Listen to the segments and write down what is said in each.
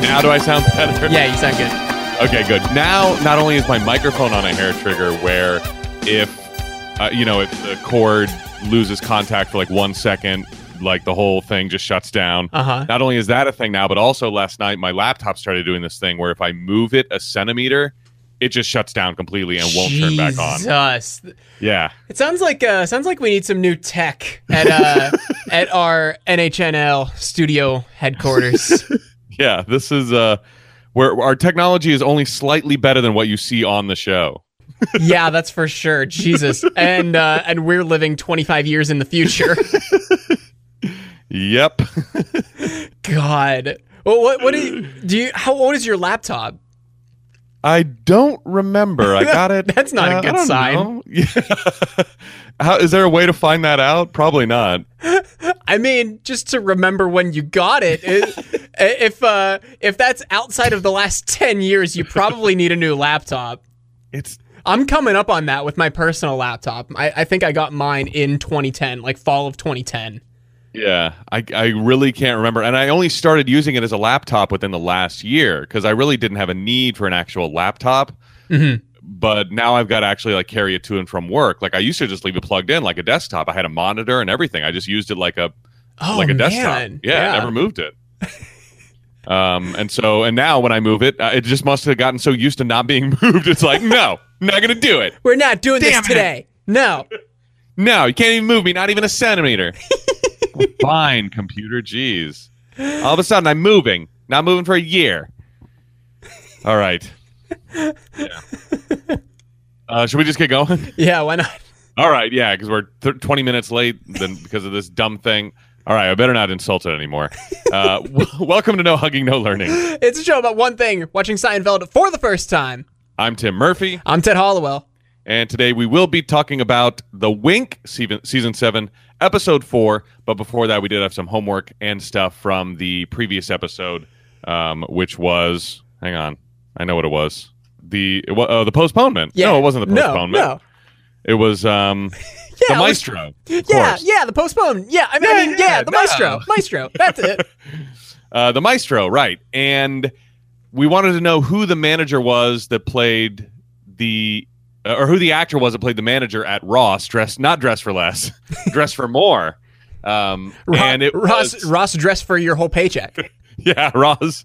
now do I sound better? Yeah, you sound good. Okay, good. Now, not only is my microphone on a hair trigger where if, uh, you know, if the cord loses contact for like one second, like the whole thing just shuts down. Uh-huh. Not only is that a thing now, but also last night my laptop started doing this thing where if I move it a centimeter, it just shuts down completely and won't turn back on. Jesus. Yeah. It sounds like uh, sounds like we need some new tech at uh, at our NHNL studio headquarters. Yeah. This is uh where our technology is only slightly better than what you see on the show. yeah, that's for sure. Jesus, and uh, and we're living 25 years in the future. Yep. God. Well, what what do you, do you how old is your laptop? I don't remember. I got it. That's not a uh, good I don't sign. Yeah. How is there a way to find that out? Probably not. I mean, just to remember when you got it. it if uh if that's outside of the last 10 years, you probably need a new laptop. It's I'm coming up on that with my personal laptop. I, I think I got mine in 2010, like fall of 2010. yeah. I I really can't remember, and I only started using it as a laptop within the last year because I really didn't have a need for an actual laptop. Mm-hmm. But now I've got to actually like carry it to and from work. Like I used to just leave it plugged in like a desktop. I had a monitor and everything. I just used it like a Oh, like a desktop. man. Yeah, I never moved it. um, and so and now when I move it, uh, it just must have gotten so used to not being moved. It's like no, not gonna do it. We're not doing Damn this it. today. No. No, you can't even move me, not even a centimeter. Fine, computer. Jeez. All of a sudden, I'm moving. Not moving for a year. All right. Yeah. Uh, should we just get going? Yeah, why not? All right. Yeah, because we're th- 20 minutes late then because of this dumb thing. All right. I better not insult it anymore. Uh, w- welcome to No Hugging, No Learning. It's a show about one thing watching Seinfeld for the first time. I'm Tim Murphy, I'm Ted Hollowell. and today we will be talking about The Wink, season, season 7, episode 4. But before that, we did have some homework and stuff from the previous episode, um, which was, hang on, I know what it was. The uh, the postponement. Yeah. No, it wasn't the postponement. no. no. It was um, Yeah, the it was- maestro. Yeah, yeah, the postponement. Yeah, I mean, Yeah, I mean, yeah, yeah, the no. maestro, maestro. That's it. Uh, the maestro, right? And we wanted to know who the manager was that played the, uh, or who the actor was that played the manager at Ross, dressed not dressed for less, dressed for more. Um, and it Ross, was, Ross dressed for your whole paycheck. yeah, Ross,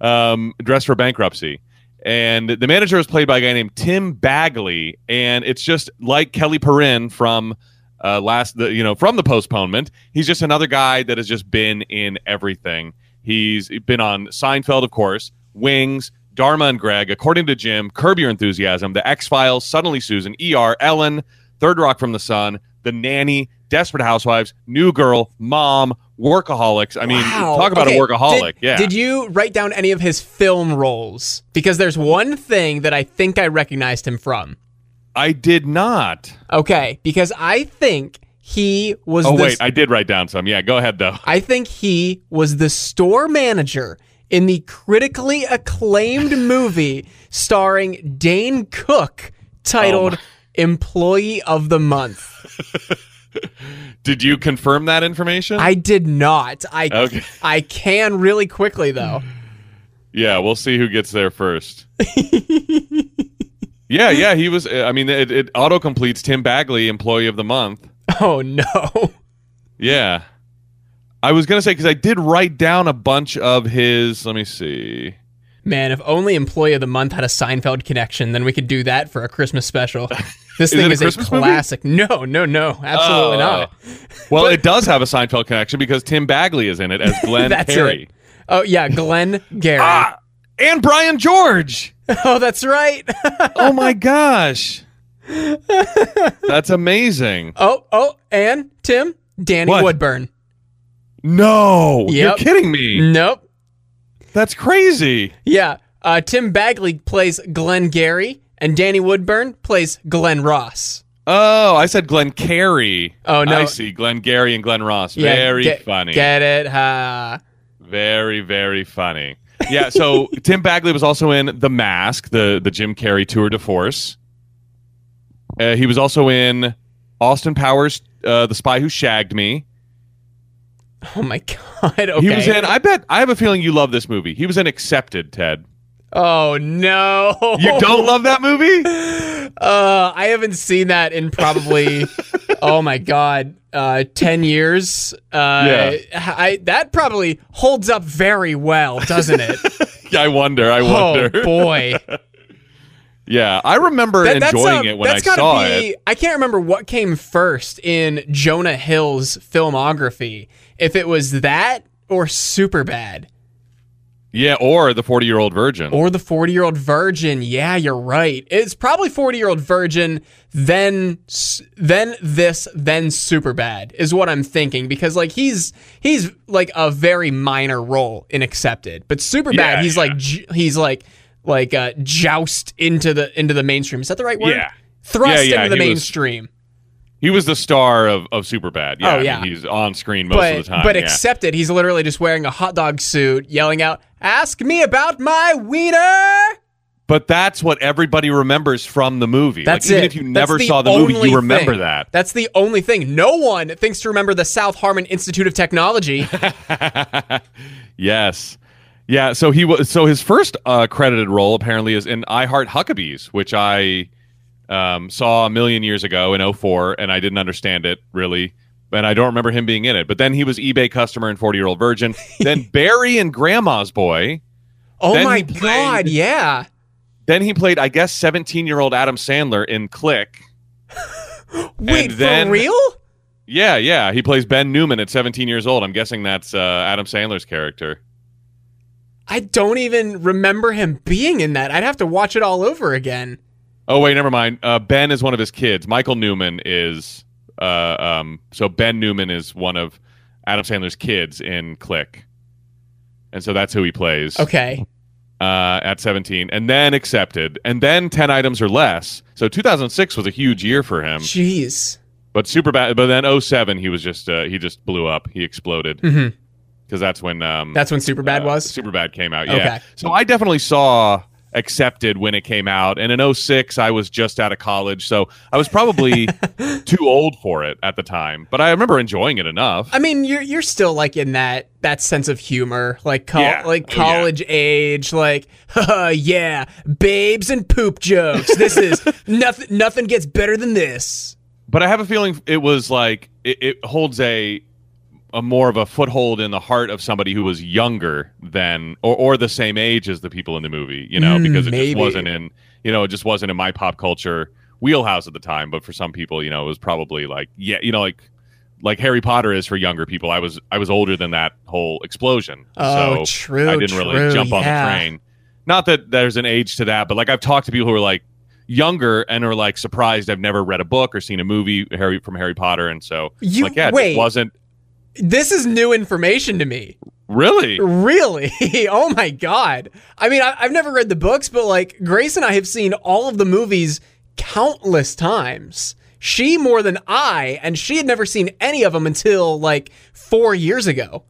um, dressed for bankruptcy. And the manager was played by a guy named Tim Bagley, and it's just like Kelly Perrin from uh, last, the, you know, from the postponement. He's just another guy that has just been in everything. He's been on Seinfeld, of course, Wings, Dharma and Greg, According to Jim, Curb Your Enthusiasm, The X Files, Suddenly Susan, ER, Ellen, Third Rock from the Sun, The Nanny, Desperate Housewives, New Girl, Mom, Workaholics. I mean, Wow. talk about Okay, a workaholic. Did, yeah. Did you write down any of his film roles? Because there's one thing that I think I recognized him from. I did not. Okay, because I think he was. Oh the, wait, I did write down some. Yeah, go ahead though. I think he was the store manager in the critically acclaimed movie starring Dane Cook titled Oh Employee of the Month. Did you confirm that information? I did not. I Okay. I can really quickly though. yeah, we'll see who gets there first. yeah, yeah, he was. I mean, it, it auto completes Tim Bagley, Employee of the Month. Oh no. Yeah, I was gonna say because I did write down a bunch of his. Let me see. Man, if only Employee of the Month had a Seinfeld connection, then we could do that for a Christmas special. This Is thing is a Christmas movie? classic. No, no, no, absolutely Oh. not. Well, it does have a Seinfeld connection because Tim Bagley is in it as Glenn Perry. it. Oh yeah, Glenn Gary. Ah, and Brian George. Oh, that's right. Oh my gosh, that's amazing. oh, oh, and Tim, Danny What? Woodburn. No, you're kidding me. Nope. That's crazy. Yeah. Uh, Tim Bagley plays Glenn Gary, and Danny Woodburn plays Glenn Ross. Oh, I said Glenn Carey. Oh, no. I see. Glenn Gary and Glenn Ross. Yeah, very get- funny. Get it? Ha. very, very funny. Yeah, so Tim Bagley was also in The Mask, the, the Jim Carrey tour de force. Uh, he was also in Austin Powers, uh, The Spy Who Shagged Me. Oh my god. Okay. He was in. I bet. I have a feeling you love this movie. He was in Accepted. Ted. Oh no. You don't love that movie? Uh, I haven't seen that in probably, oh my god, uh, ten years. Uh, Yeah. I that probably holds up very well, doesn't it? I wonder. I wonder. oh wonder. boy, Yeah, I remember That- enjoying um, it when I saw be, it. I can't remember what came first in Jonah Hill's filmography. If it was that or Superbad Yeah, or the forty-year-old virgin. or the Forty Year Old Virgin. Yeah, you're right. It's probably Forty Year Old Virgin, then then this, then super bad is what I'm thinking because like he's he's like a very minor role in Accepted, but Superbad Yeah, he's yeah. like he's like like uh, joust into the into the mainstream. Is that the right word? Yeah. Thrust Yeah, yeah, into the he was- mainstream. he was the star of of Superbad. Yeah, Oh, I mean, yeah. he's on screen most but of the time. but yeah. accepted, he's literally just wearing a hot dog suit, yelling out, "Ask me about my wiener." But that's what everybody remembers from the movie. That's like, even it. if you never the saw the movie, you remember thing. that. That's the only thing. No one thinks to remember the South Harmon Institute of Technology. yes. Yeah, so he was so his first uh, credited role apparently is in I Heart Huckabees, which I um, saw a million years ago in 04 and I didn't understand it really. And I don't remember him being in it. But then he was eBay customer and 40 year old virgin. then Barry and Grandma's Boy. Oh Then my played- god, yeah. Then he played, I guess, 17 year old Adam Sandler in Click. Wait, then- for real? Yeah, yeah. He plays Ben Newman at 17 years old. I'm guessing that's uh, Adam Sandler's character. I don't even remember him being in that. I'd have to watch it all over again. Oh wait, never mind. Uh, ben is one of his kids. Michael Newman is uh, um, so Ben Newman is one of Adam Sandler's kids in Click, and so that's who he plays Okay. uh, at 17, and then accepted, and then 10 items or less. So 2006 was a huge year for him, Jeez. but super bad. But then 07, he was just uh, he just blew up. He exploded because Mhm. that's when um, That's when Superbad uh, was? Superbad came out. Yeah. Okay. So I definitely saw Accepted when it came out, and in 06, I was just out of college, so I was probably too old for it at the time. But I remember enjoying it enough. I mean, you're you're still like in that that sense of humor, like col- Yeah. like Oh, yeah. college age, like yeah, babes and poop jokes. This is nothing. Nothing gets better than this. But I have a feeling it was like it, it holds a a more of a foothold in the heart of somebody who was younger than or, or the same age as the people in the movie, you know, Mm, because it maybe. just wasn't in you know, it just wasn't in my pop culture wheelhouse at the time. But for some people, you know, it was probably like yeah, you know, like like Harry Potter is for younger people. I was I was older than that whole explosion. Oh, so true, I didn't really true, jump on the train. Not that there's an age to that, but like I've talked to people who are like younger and are like surprised I've never read a book or seen a movie Harry from Harry Potter, and so You- like yeah, it wait. just wasn't This is new information to me. really. Really? oh my god. I mean, I, I've never read the books, but like Grace and I have seen all of the movies countless times. She more than I, and she had never seen any of them until like four years ago.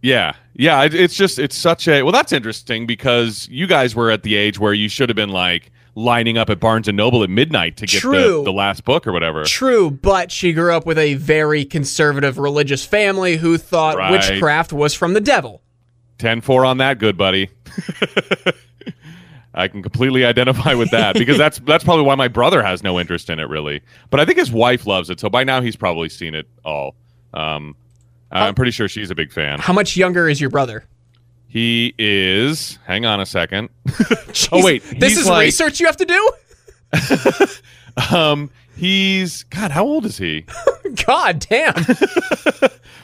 Yeah, yeah. It, it's just it's such a well. That's interesting because you guys were at the age where you should have been like lining up at Barnes and Noble at midnight to get the, the last book or whatever. True, but she grew up with a very conservative religious family who thought Right. witchcraft was from the devil. 10-4 on that, good buddy. I can completely identify with that because that's that's probably why my brother has no interest in it really. But I think his wife loves it, so by now he's probably seen it all. Um, I'm pretty sure she's a big fan. How much younger is your brother? He is. Hang on a second. Oh, wait, this is like- research you have to do. Um, he's God. How old is he? God damn!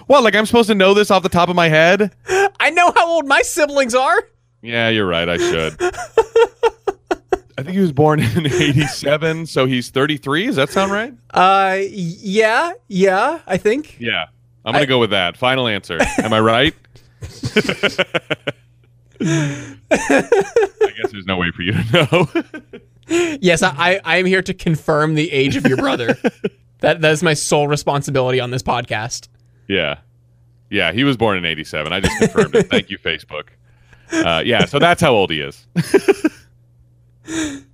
Well, like I'm supposed to know this off the top of my head. I know how old my siblings are. Yeah, you're right. I should. I think he was born in '87, so he's 33. Does that sound right? Uh, yeah, yeah, I think. Yeah, I'm gonna I- go with that. Final answer. Am I right? I guess there's no way for you to know. Yes, I, I, am here to confirm the age of your brother. that that is my sole responsibility on this podcast. yeah, yeah. He was born in '87. I just confirmed it. Thank you, Facebook. Uh, yeah, so that's how old he is.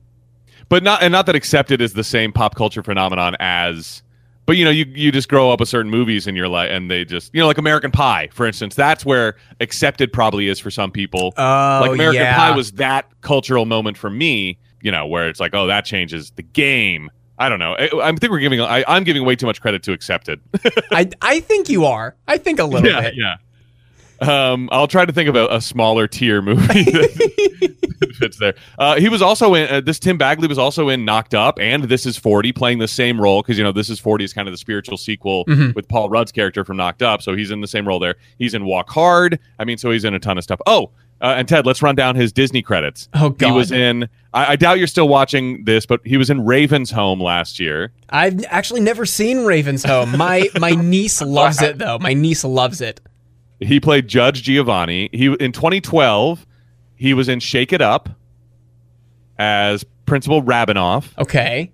but not and not that accepted is the same pop culture phenomenon as but you know, you you just grow up with certain movies in your life, and they just you know, like American Pie, for instance. That's where accepted probably is for some people. Oh, like American yeah. Pie was that cultural moment for me. You know, where it's like, oh, that changes the game. I don't know. I, I think we're giving. I, I'm giving way too much credit to accepted. I I think you are. I think a little yeah, bit. yeah. Um, I'll try to think of a, a smaller tier movie that fits there. Uh, he was also in uh, this. Tim Bagley was also in Knocked Up and This Is Forty, playing the same role because you know This Is Forty is kind of the spiritual sequel Mhm. with Paul Rudd's character from Knocked Up, so he's in the same role there. He's in Walk Hard. I mean, so he's in a ton of stuff. Oh, uh, and Ted, let's run down his Disney credits. Oh God. He was in. I, I doubt you're still watching this, but he was in Raven's Home last year. I've actually never seen Raven's Home. My my niece loves it though. My niece loves it. He played Judge Giovanni. He in 2012, he was in Shake It Up as Principal Rabinoff, Okay.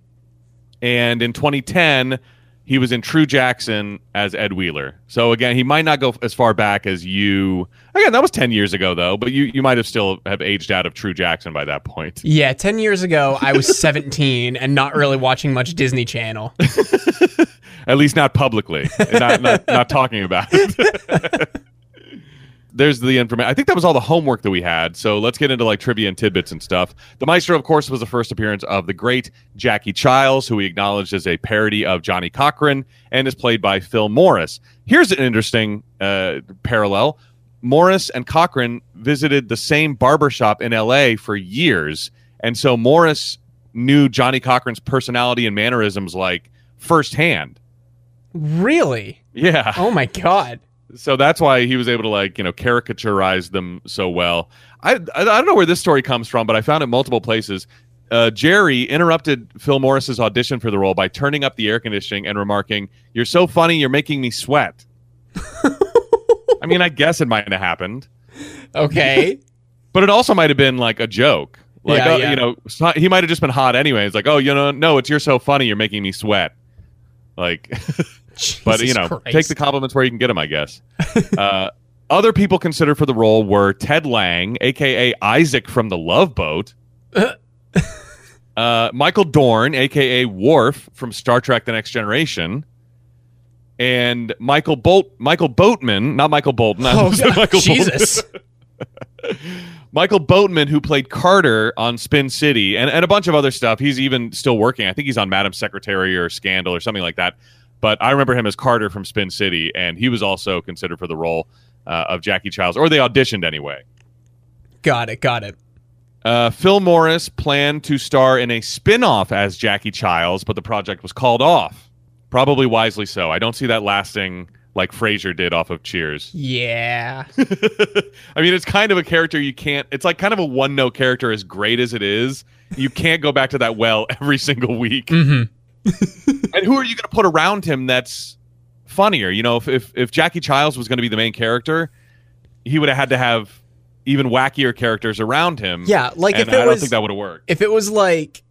and in 2010, he was in True Jackson as Ed Wheeler. So again, he might not go as far back as you. Again, that was 10 years ago though, but you you might have still have aged out of True Jackson by that point. Yeah, 10 years ago I was 17 and not really watching much Disney Channel. At least not publicly, not, not not talking about it. There's the information. I think that was all the homework that we had. So let's get into like trivia and tidbits and stuff. The Maestro, of course, was the first appearance of the great Jackie Childs, who we acknowledged as a parody of Johnnie Cochran and is played by Phil Morris. Here's an interesting uh, parallel. Morris and Cochran visited the same barbershop in LA for years. And so Morris knew Johnnie Cochran's personality and mannerisms like firsthand. Really? Yeah. Oh my god. So that's why he was able to like, you know, caricaturize them so well. I, I I don't know where this story comes from, but I found it multiple places. Uh, Jerry interrupted Phil Morris's audition for the role by turning up the air conditioning and remarking, "You're so funny, you're making me sweat." I mean, I guess it might have happened, Okay. but it also might have been like a joke. Like, Yeah, oh, yeah. you know, he might have just been hot anyway. It's like, oh, you know, no, it's you're so funny, you're making me sweat. Like, but you know, Christ. take the compliments where you can get them, I guess. uh, other people considered for the role were Ted Lange, aka Isaac from The Love Boat, uh, Michael Dorn, aka Worf from Star Trek: The Next Generation, and Michael Bolt, Michael Boatman, not Michael Bolton. Oh, Michael. Jesus. Michael Boatman, who played Carter on Spin City and, and a bunch of other stuff. He's even still working. I think he's on Madam Secretary or Scandal or something like that. But I remember him as Carter from Spin City, and he was also considered for the role uh, of Jackie Childs, or they auditioned anyway. Got it. Got it. Uh, Phil Morris planned to star in a spin off as Jackie Childs, but the project was called off. Probably wisely so. I don't see that lasting like Frasier did off of Cheers. Yeah. I mean, it's kind of a character you can't. It's like kind of a one note character, as great as it is. You can't go back to that well every single week. hmm And who are you going to put around him that's funnier? You know, if if, if Jackie Childs was going to be the main character, he would have had to have even wackier characters around him. Yeah, like if it I don't think that would have worked. if it was like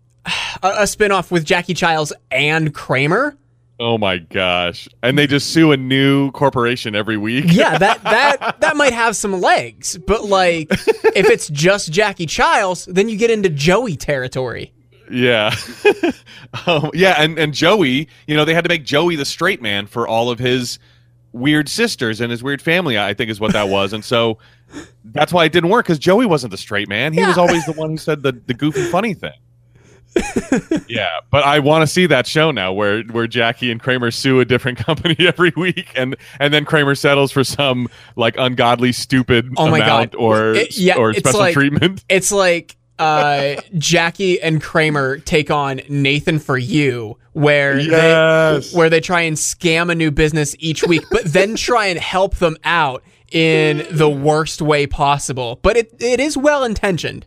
a, a spin-off with Jackie Childs and Kramer, Oh my gosh! And they just sue a new corporation every week. yeah, that that that might have some legs. But like if it's just Jackie Childs, then you get into Joey territory. Yeah. um, yeah, and, and Joey, you know, they had to make Joey the straight man for all of his weird sisters and his weird family, I think is what that was. And so that's why it didn't work because Joey wasn't the straight man. He was always the one who said the, the goofy, funny thing. yeah, but I want to see that show now where where Jackie and Kramer sue a different company every week, and and then Kramer settles for some like ungodly, stupid Oh my amount God. or It- yeah, or special like- treatment. It's like uh, Jackie and Kramer take on Nathan for You, where Yes. they where they try and scam a new business each week, but then try and help them out in the worst way possible. But it it is well intentioned.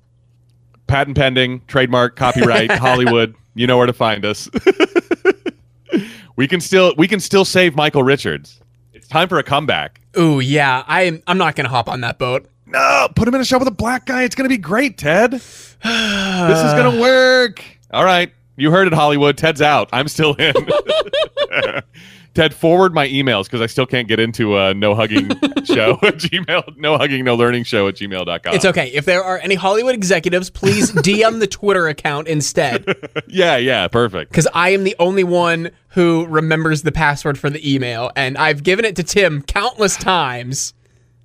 patent pending, trademark, copyright, Hollywood. You know where to find us. we can still we can still save Michael Richards. It's time for a comeback. Ooh, yeah, I'm I'm not gonna hop on that boat. No, put him in a show with a black guy. It's gonna be great, Ted. this is gonna work. All right, you heard it, Hollywood. Ted's out. I'm still in. Ted, forward my emails because I still can't get into uh, no hugging show at Gmail, no hugging, no learning show at gmail.com. It's okay. If there are any Hollywood executives, please DM the Twitter account instead. yeah, yeah, perfect. Because I am the only one who remembers the password for the email, and I've given it to Tim countless times.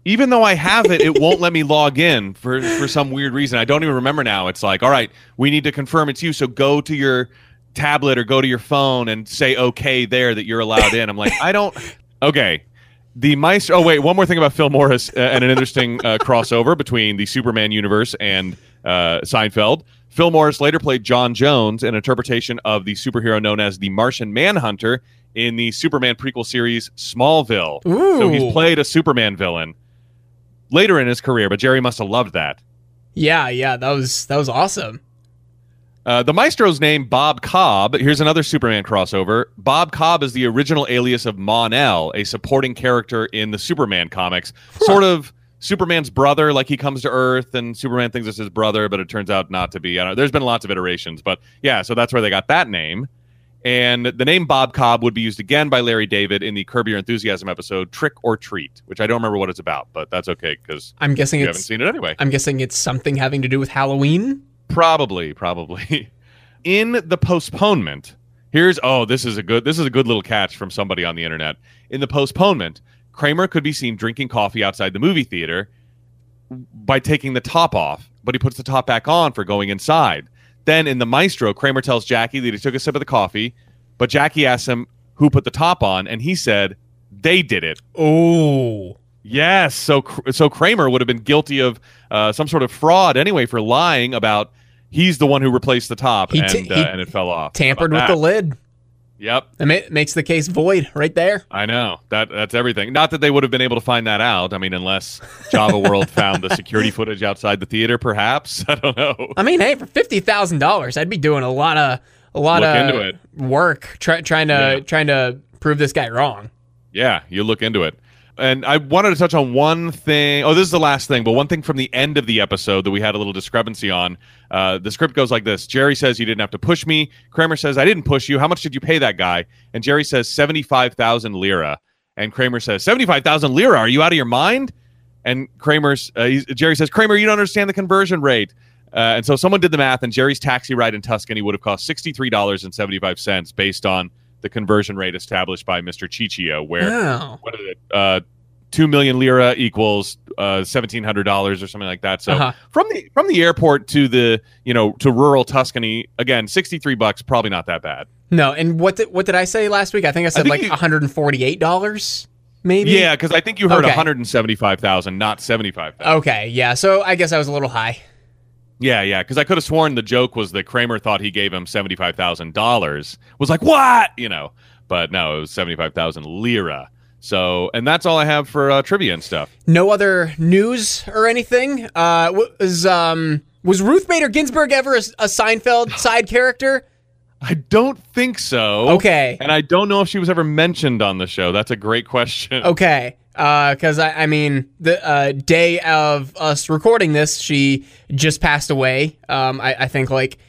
Even though I have it, it won't let me log in for, for some weird reason. I don't even remember now. It's like, all right, we need to confirm it's you. So go to your tablet or go to your phone and say okay there that you're allowed in. I'm like, I don't. Okay. The Maestro. Oh wait, one more thing about Phil Morris uh, and an interesting uh, crossover between the Superman universe and uh, Seinfeld. Phil Morris later played John Jones, an interpretation of the superhero known as the Martian Manhunter in the Superman prequel series Smallville. Ooh. So he's played a Superman villain later in his career, but Jerry must have loved that. Yeah, yeah, that was that was awesome. Uh, the maestro's name, Bob Cobb. Here's another Superman crossover. Bob Cobb is the original alias of Mon-El, a supporting character in the Superman comics. Sort of Superman's brother, like he comes to Earth and Superman thinks it's his brother, but it turns out not to be. I don't. There's been lots of iterations, but yeah, so that's where they got that name. And the name Bob Cobb would be used again by Larry David in the Curb Your Enthusiasm episode Trick or Treat, which I don't remember what it's about, but that's okay because I'm guessing you it's haven't seen it anyway. I'm guessing it's something having to do with Halloween. Probably, probably. In the postponement, here's oh, this is a good this is a good little catch from somebody on the internet. In the postponement, Kramer could be seen drinking coffee outside the movie theater by taking the top off, but he puts the top back on for going inside. Then in the Maestro, Kramer tells Jackie that he took a sip of the coffee, but Jackie asks him who put the top on, and he said they did it. Oh. Yes, so so Kramer would have been guilty of uh, some sort of fraud anyway for lying about he's the one who replaced the top He and, uh, and it fell off. Tampered with about the lid. Yep, It ma- makes the case void right there. I know that that's everything. Not that they would have been able to find that out. I mean, unless Java World found the security footage outside the theater, perhaps. I don't know. I mean, hey, for fifty thousand dollars, I'd be doing a lot of a lot Look of work try, trying to Yeah. trying to prove this guy wrong. Yeah, you look into it. And I wanted to touch on one thing. Oh, this is the last thing, but one thing from the end of the episode that we had a little discrepancy on. Uh, the script goes like this Jerry says, You didn't have to push me. Kramer says, I didn't push you. How much did you pay that guy? And Jerry says, 75,000 lira. And Kramer says, 75,000 lira? Are you out of your mind? And Kramer's, uh, Jerry says, Kramer, you don't understand the conversion rate. Uh, and so someone did the math, and Jerry's taxi ride in Tuscany would have cost $63.75 based on the conversion rate established by Mr. Chichio, where Oh. what is it? Uh, two million lira equals uh, seventeen hundred dollars or something like that. So Uh-huh. from the from the airport to the you know to rural Tuscany, again, sixty three bucks, probably not that bad. No, and what did, what did I say last week? I think I said think like one hundred and forty eight dollars, maybe. Yeah, because I think you heard Okay. one hundred and seventy five thousand, not seventy five. Okay, yeah. So I guess I was a little high. Yeah, yeah, because I could have sworn the joke was that Kramer thought he gave him seventy five thousand dollars. Was like what you know, but no, it was seventy five thousand lira. So, and that's all I have for uh, trivia and stuff. No other news or anything. Uh, was um was Ruth Bader Ginsburg ever a, a Seinfeld side character? I don't think so. Okay. And I don't know if she was ever mentioned on the show. That's a great question. Okay. Because I, I mean, the uh, day of us recording this, she just passed away. Um, I, I think like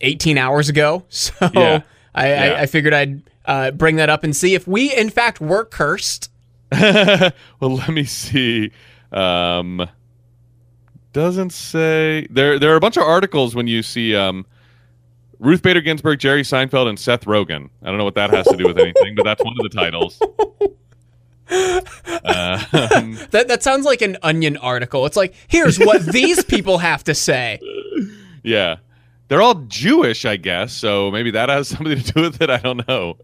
18 hours ago. So Yeah. I, Yeah. I, I figured I'd uh, bring that up and see if we, in fact, were cursed. well, let me see. Um, doesn't say there. There are a bunch of articles when you see um, Ruth Bader Ginsburg, Jerry Seinfeld, and Seth Rogen. I don't know what that has to do with anything, but that's one of the titles. Um, That that sounds like an Onion article. It's like, here's what these people have to say. yeah, they're all Jewish, I guess. So maybe that has something to do with it. I don't know.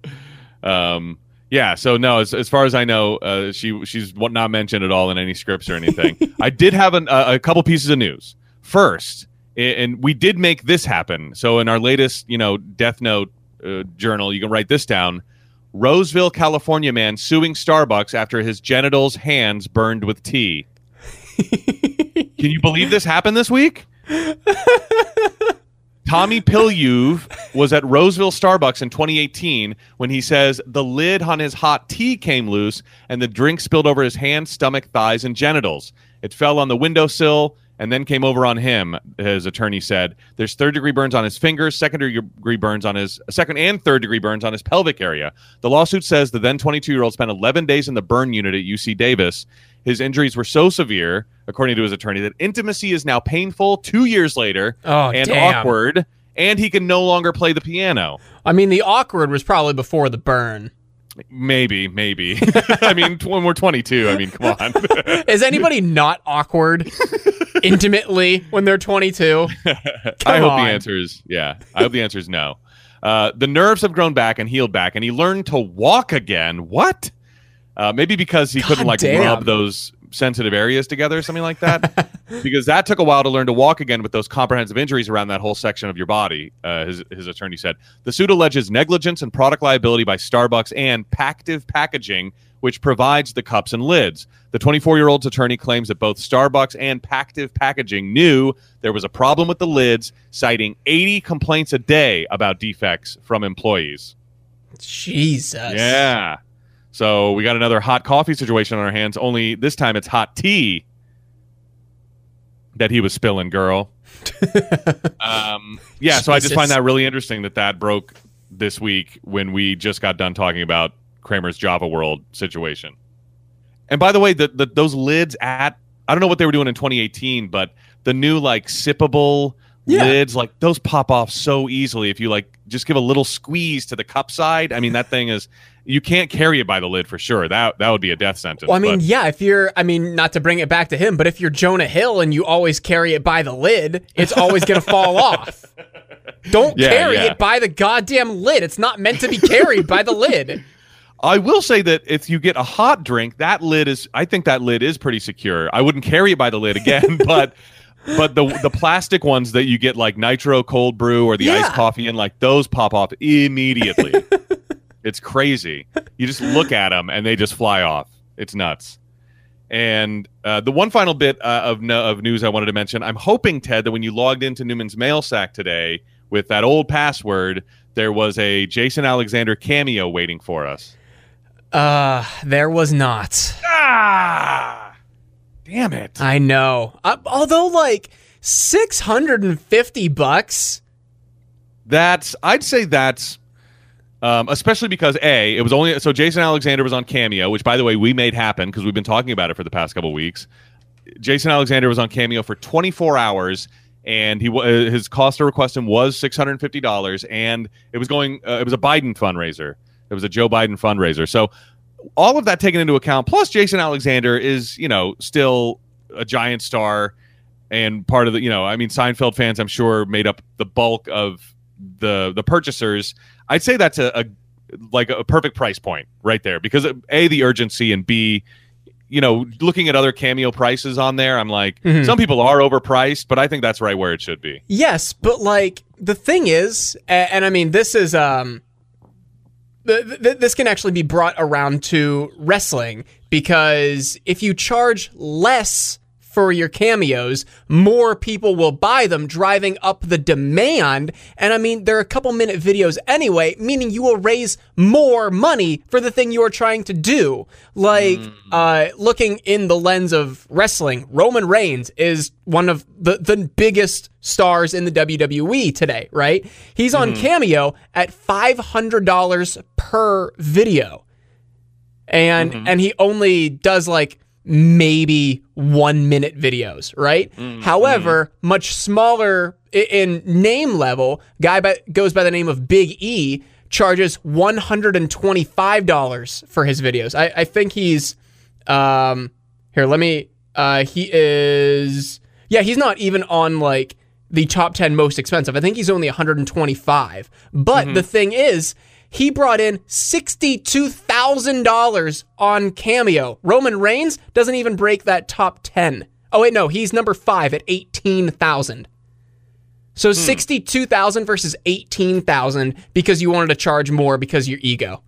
Um, yeah. So no, as, as far as I know, uh, she she's not mentioned at all in any scripts or anything. I did have an, a, a couple pieces of news. First, and we did make this happen. So in our latest, you know, Death Note uh, journal, you can write this down. Roseville, California man suing Starbucks after his genitals hands burned with tea. Can you believe this happened this week? Tommy Piluyev was at Roseville Starbucks in 2018 when he says the lid on his hot tea came loose and the drink spilled over his hands, stomach, thighs, and genitals. It fell on the windowsill and then came over on him. His attorney said there's third degree burns on his fingers, second degree burns on his second and third degree burns on his pelvic area. The lawsuit says the then 22 year old spent 11 days in the burn unit at UC Davis. His injuries were so severe, according to his attorney, that intimacy is now painful two years later Oh, and damn. awkward, and he can no longer play the piano. I mean, the awkward was probably before the burn. Maybe, maybe. I mean, when we're 22, I mean, come on. Is anybody not awkward intimately when they're 22? I hope on. the answer is yeah. I hope the answer is no. Uh, the nerves have grown back and healed back, and he learned to walk again. What? Uh, maybe because he couldn't like damn. rub those sensitive areas together, or something like that. because that took a while to learn to walk again with those comprehensive injuries around that whole section of your body. Uh, his his attorney said the suit alleges negligence and product liability by Starbucks and Pactiv Packaging, which provides the cups and lids. The 24 year old's attorney claims that both Starbucks and Pactiv Packaging knew there was a problem with the lids, citing 80 complaints a day about defects from employees. Jesus. Yeah. So we got another hot coffee situation on our hands, only this time it's hot tea that he was spilling, girl. um, yeah, so I just find that really interesting that that broke this week when we just got done talking about Kramer's Java World situation. And by the way, the, the those lids at I don't know what they were doing in 2018, but the new like sippable Yeah. lids, like those pop off so easily if you like just give a little squeeze to the cup side. I mean, that thing is you can't carry it by the lid for sure. That that would be a death sentence. Well, I mean, but- yeah, if you're, I mean, not to bring it back to him, but if you're Jonah Hill and you always carry it by the lid, it's always going to fall off. Don't Yeah, carry yeah. it by the goddamn lid. It's not meant to be carried by the lid. I will say that if you get a hot drink, that lid is I think that lid is pretty secure. I wouldn't carry it by the lid again, but but the the plastic ones that you get like nitro cold brew or the Yeah. iced coffee in like those pop off immediately. It's crazy. You just look at them and they just fly off. It's nuts. And uh, the one final bit uh, of no, of news I wanted to mention, I'm hoping Ted that when you logged into Newman's mail sack today with that old password, there was a Jason Alexander cameo waiting for us. Uh, there was not. Ah, damn it! I know. Uh, although, like, 650 bucks. That's I'd say that's um, especially because a it was only so Jason Alexander was on Cameo, which by the way we made happen because we've been talking about it for the past couple weeks. Jason Alexander was on Cameo for 24 hours, and he uh, his cost of requesting was 650 dollars, and it was going uh, it was a Biden fundraiser. It was a Joe Biden fundraiser. So all of that taken into account, plus Jason Alexander is you know still a giant star and part of the you know I mean Seinfeld fans I'm sure made up the bulk of the the purchasers. I'd say that's a, a like a perfect price point right there because a the urgency and b you know looking at other cameo prices on there I'm like Mhm. some people are overpriced but I think that's right where it should be. Yes, but like the thing is, a- and, I mean, this is um, th- th- this can actually be brought around to wrestling because if you charge less for your cameos, more people will buy them, driving up the demand. And I mean, they're a couple minute videos anyway, meaning you will raise more money for the thing you are trying to do. Like, hmm. uh, looking in the lens of wrestling, Roman Reigns is one of the, the biggest stars in the WWE today, right? He's on hmm. Cameo at $500 per video and mm-hmm. and he only does like maybe one minute videos right? However much smaller in name level guy by, goes by the name of big e charges $125 for his videos. I, I think he's um here let me uh he is yeah he's not even on like the top 10 most expensive. I think he's only 125 but the thing is he brought in $62,000 on Cameo. Roman Reigns doesn't even break that top 10. Oh wait, no, he's number 5 at 18,000. So 62,000 versus 18,000 because you wanted to charge more because your ego.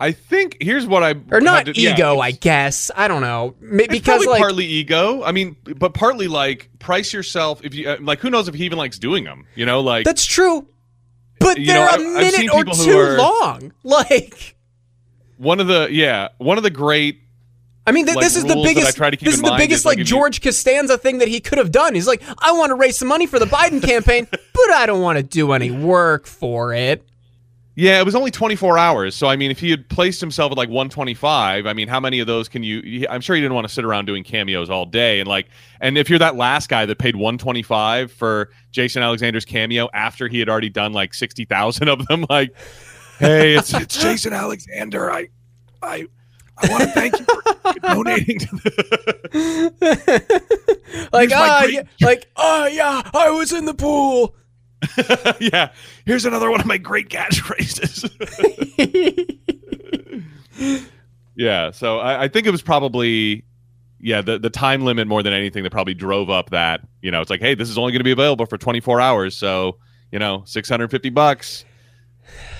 I think here's what I Or not to- yeah, ego, I guess. I don't know. Because like partly ego. I mean, but partly like price yourself. If you uh, like, who knows if he even likes doing them? You know, like that's true. But You they're know, a I've- I've minute or two are- long. Like one of the yeah one of the great I mean, th- like, this is the biggest. I try to keep this is the biggest is, like, you- George Costanza thing that he could have done. He's like, I want to raise some money for the Biden campaign, but I don't want to do any work for it. Yeah, it was only 24 hours. So I mean, if he had placed himself at like 125, I mean, how many of those can you? I'm sure he didn't want to sit around doing cameos all day. And like, and if you're that last guy that paid 125 for Jason Alexander's cameo after he had already done like 60,000 of them, like, hey, it's it's Jason Alexander. I I I want to thank you for donating to the. Like, Here's my ah, great- yeah, like, oh yeah, I was in the pool. yeah, here's another one of my great catchphrases. yeah, so I, I think it was probably yeah the the time limit more than anything that probably drove up that you know it's like hey this is only going to be available for 24 hours so you know 650 bucks.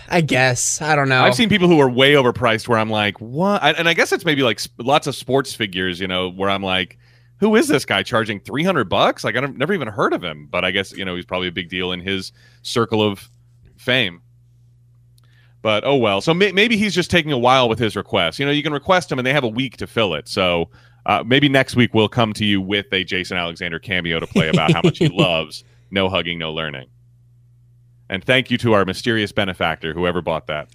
I guess I don't know. I've seen people who are way overpriced where I'm like what and and I guess it's maybe like lots of sports figures you know where I'm like. Who is this guy charging 300 bucks? Like I've never even heard of him, but I guess you know he's probably a big deal in his circle of fame. But oh well. So may- maybe he's just taking a while with his request. You know, you can request him, and they have a week to fill it. So uh, maybe next week we'll come to you with a Jason Alexander cameo to play about how much he loves no hugging, no learning. And thank you to our mysterious benefactor, whoever bought that.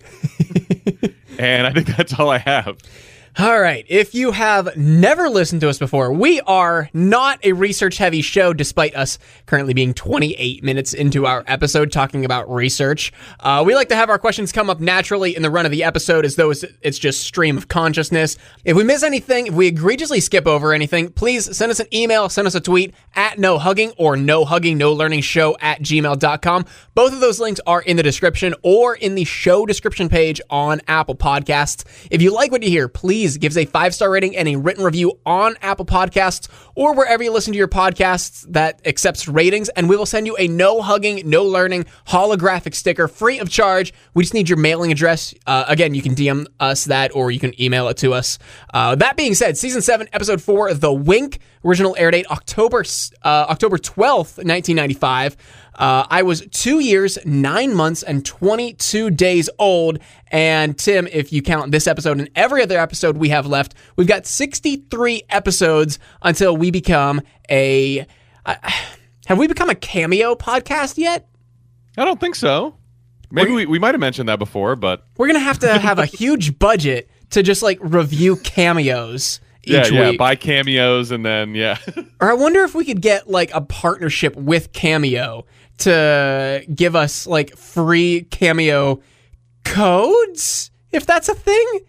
and I think that's all I have. All right. If you have never listened to us before, we are not a research heavy show, despite us currently being 28 minutes into our episode talking about research. Uh, we like to have our questions come up naturally in the run of the episode as though it's, just stream of consciousness. If we miss anything, if we egregiously skip over anything, please send us an email, send us a tweet at no hugging or no hugging, no learning show at gmail.com. Both of those links are in the description or in the show description page on Apple Podcasts. If you like what you hear, please give us a five star rating and a written review on Apple Podcasts or wherever you listen to your podcasts that accepts ratings, and we will send you a no hugging, no learning holographic sticker free of charge. We just need your mailing address. Uh, again, you can DM us that or you can email it to us. Uh, that being said, season seven, episode four, The Wink, original air date October uh, October twelfth, nineteen ninety five. Uh, I was two years, nine months, and 22 days old. And Tim, if you count this episode and every other episode we have left, we've got 63 episodes until we become a. Uh, have we become a cameo podcast yet? I don't think so. Maybe we, we might have mentioned that before, but We're going to have to have a huge budget to just like review cameos yeah, each yeah, week. buy cameos and then yeah. Or I wonder if we could get like a partnership with Cameo to give us like free Cameo codes, if that's a thing.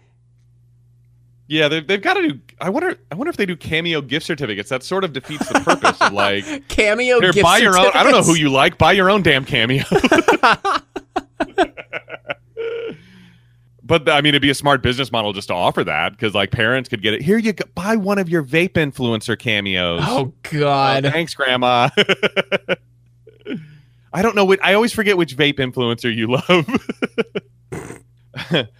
Yeah, they've, they've got to do. I wonder. I wonder if they do cameo gift certificates. That sort of defeats the purpose of like Cameo here, gift buy your own. I don't know who you like. Buy your own damn cameo. but I mean, it'd be a smart business model just to offer that because like parents could get it. Here you go. Buy one of your vape influencer cameos. Oh God. Oh, thanks, Grandma. I don't know. Which, I always forget which vape influencer you love.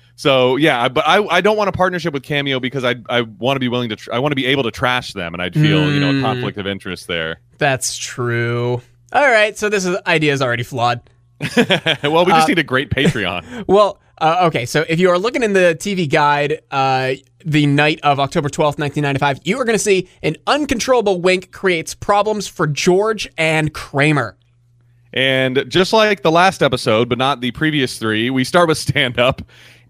so yeah, but I, I don't want a partnership with Cameo because I I want to be willing to tr- I want to be able to trash them and I'd feel you know a Mm. conflict of interest there. That's true. All right, so this is, idea is already flawed. well, we just Uh, need a great Patreon. Well, uh, okay, so if you are looking in the TV guide, uh, the night of October 12th, 1995, you are going to see an uncontrollable wink creates problems for George and Kramer. And just like the last episode, but not the previous three, we start with stand up.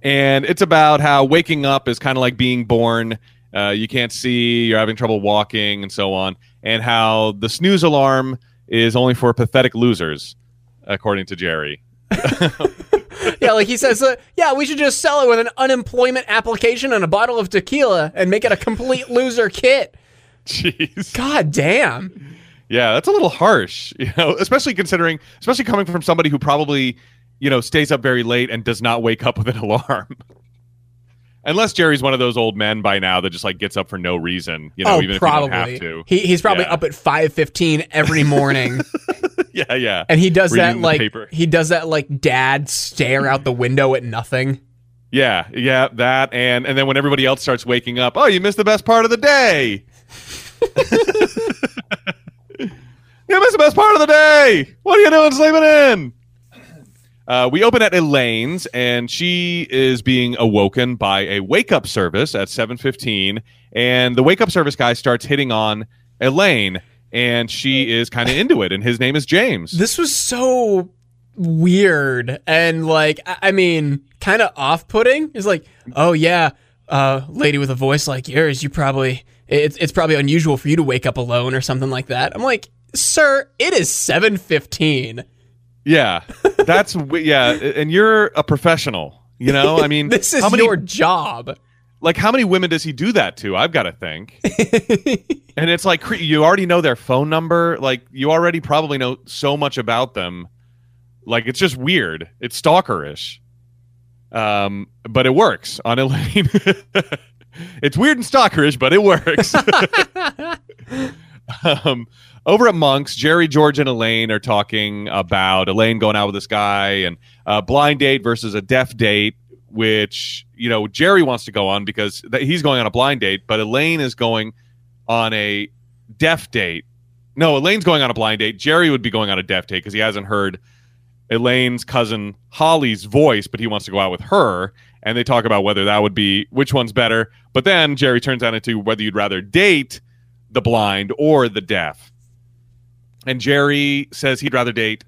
And it's about how waking up is kind of like being born. Uh, you can't see, you're having trouble walking, and so on. And how the snooze alarm is only for pathetic losers, according to Jerry. yeah, like he says, uh, yeah, we should just sell it with an unemployment application and a bottle of tequila and make it a complete loser kit. Jeez. God damn. Yeah, that's a little harsh, you know, especially considering, especially coming from somebody who probably, you know, stays up very late and does not wake up with an alarm. Unless Jerry's one of those old men by now that just like gets up for no reason, you know, oh, even probably. if you don't have to. He, he's probably Yeah. up at 5:15 every morning. yeah, yeah. and he does that Reading the like paper. he does that like dad stare out the window at nothing. Yeah, yeah, that and and then when everybody else starts waking up, oh, you missed the best part of the day. you missed the best part of the day. What are you doing sleeping in? Uh, we open at Elaine's, and she is being awoken by a wake up service at 7:15, and the wake up service guy starts hitting on Elaine, and she is kind of into it, and his name is James. This was so weird and like I I mean, kind of off-putting. It's like, oh yeah, uh, lady with a voice like yours, you probably it's it's probably unusual for you to wake up alone or something like that. I'm like, sir, it is 7:15. Yeah, that's yeah, and you're a professional. You know, I mean, This is how many your job. like how many women does he do that to? I've got to think. and it's like you already know their phone number. Like you already probably know so much about them. Like it's just weird. It's stalkerish. Um, but it works on Elaine. it's weird and stalkerish, but it works. um, over at Monks, Jerry, George, and Elaine are talking about Elaine going out with this guy and a blind date versus a deaf date, which, you know, Jerry wants to go on because th- he's going on a blind date, but Elaine is going on a deaf date. No, Elaine's going on a blind date. Jerry would be going on a deaf date because he hasn't heard Elaine's cousin Holly's voice, but he wants to go out with her. And they talk about whether that would be which one's better. But then Jerry turns that into whether you'd rather date the blind or the deaf. And Jerry says he'd rather date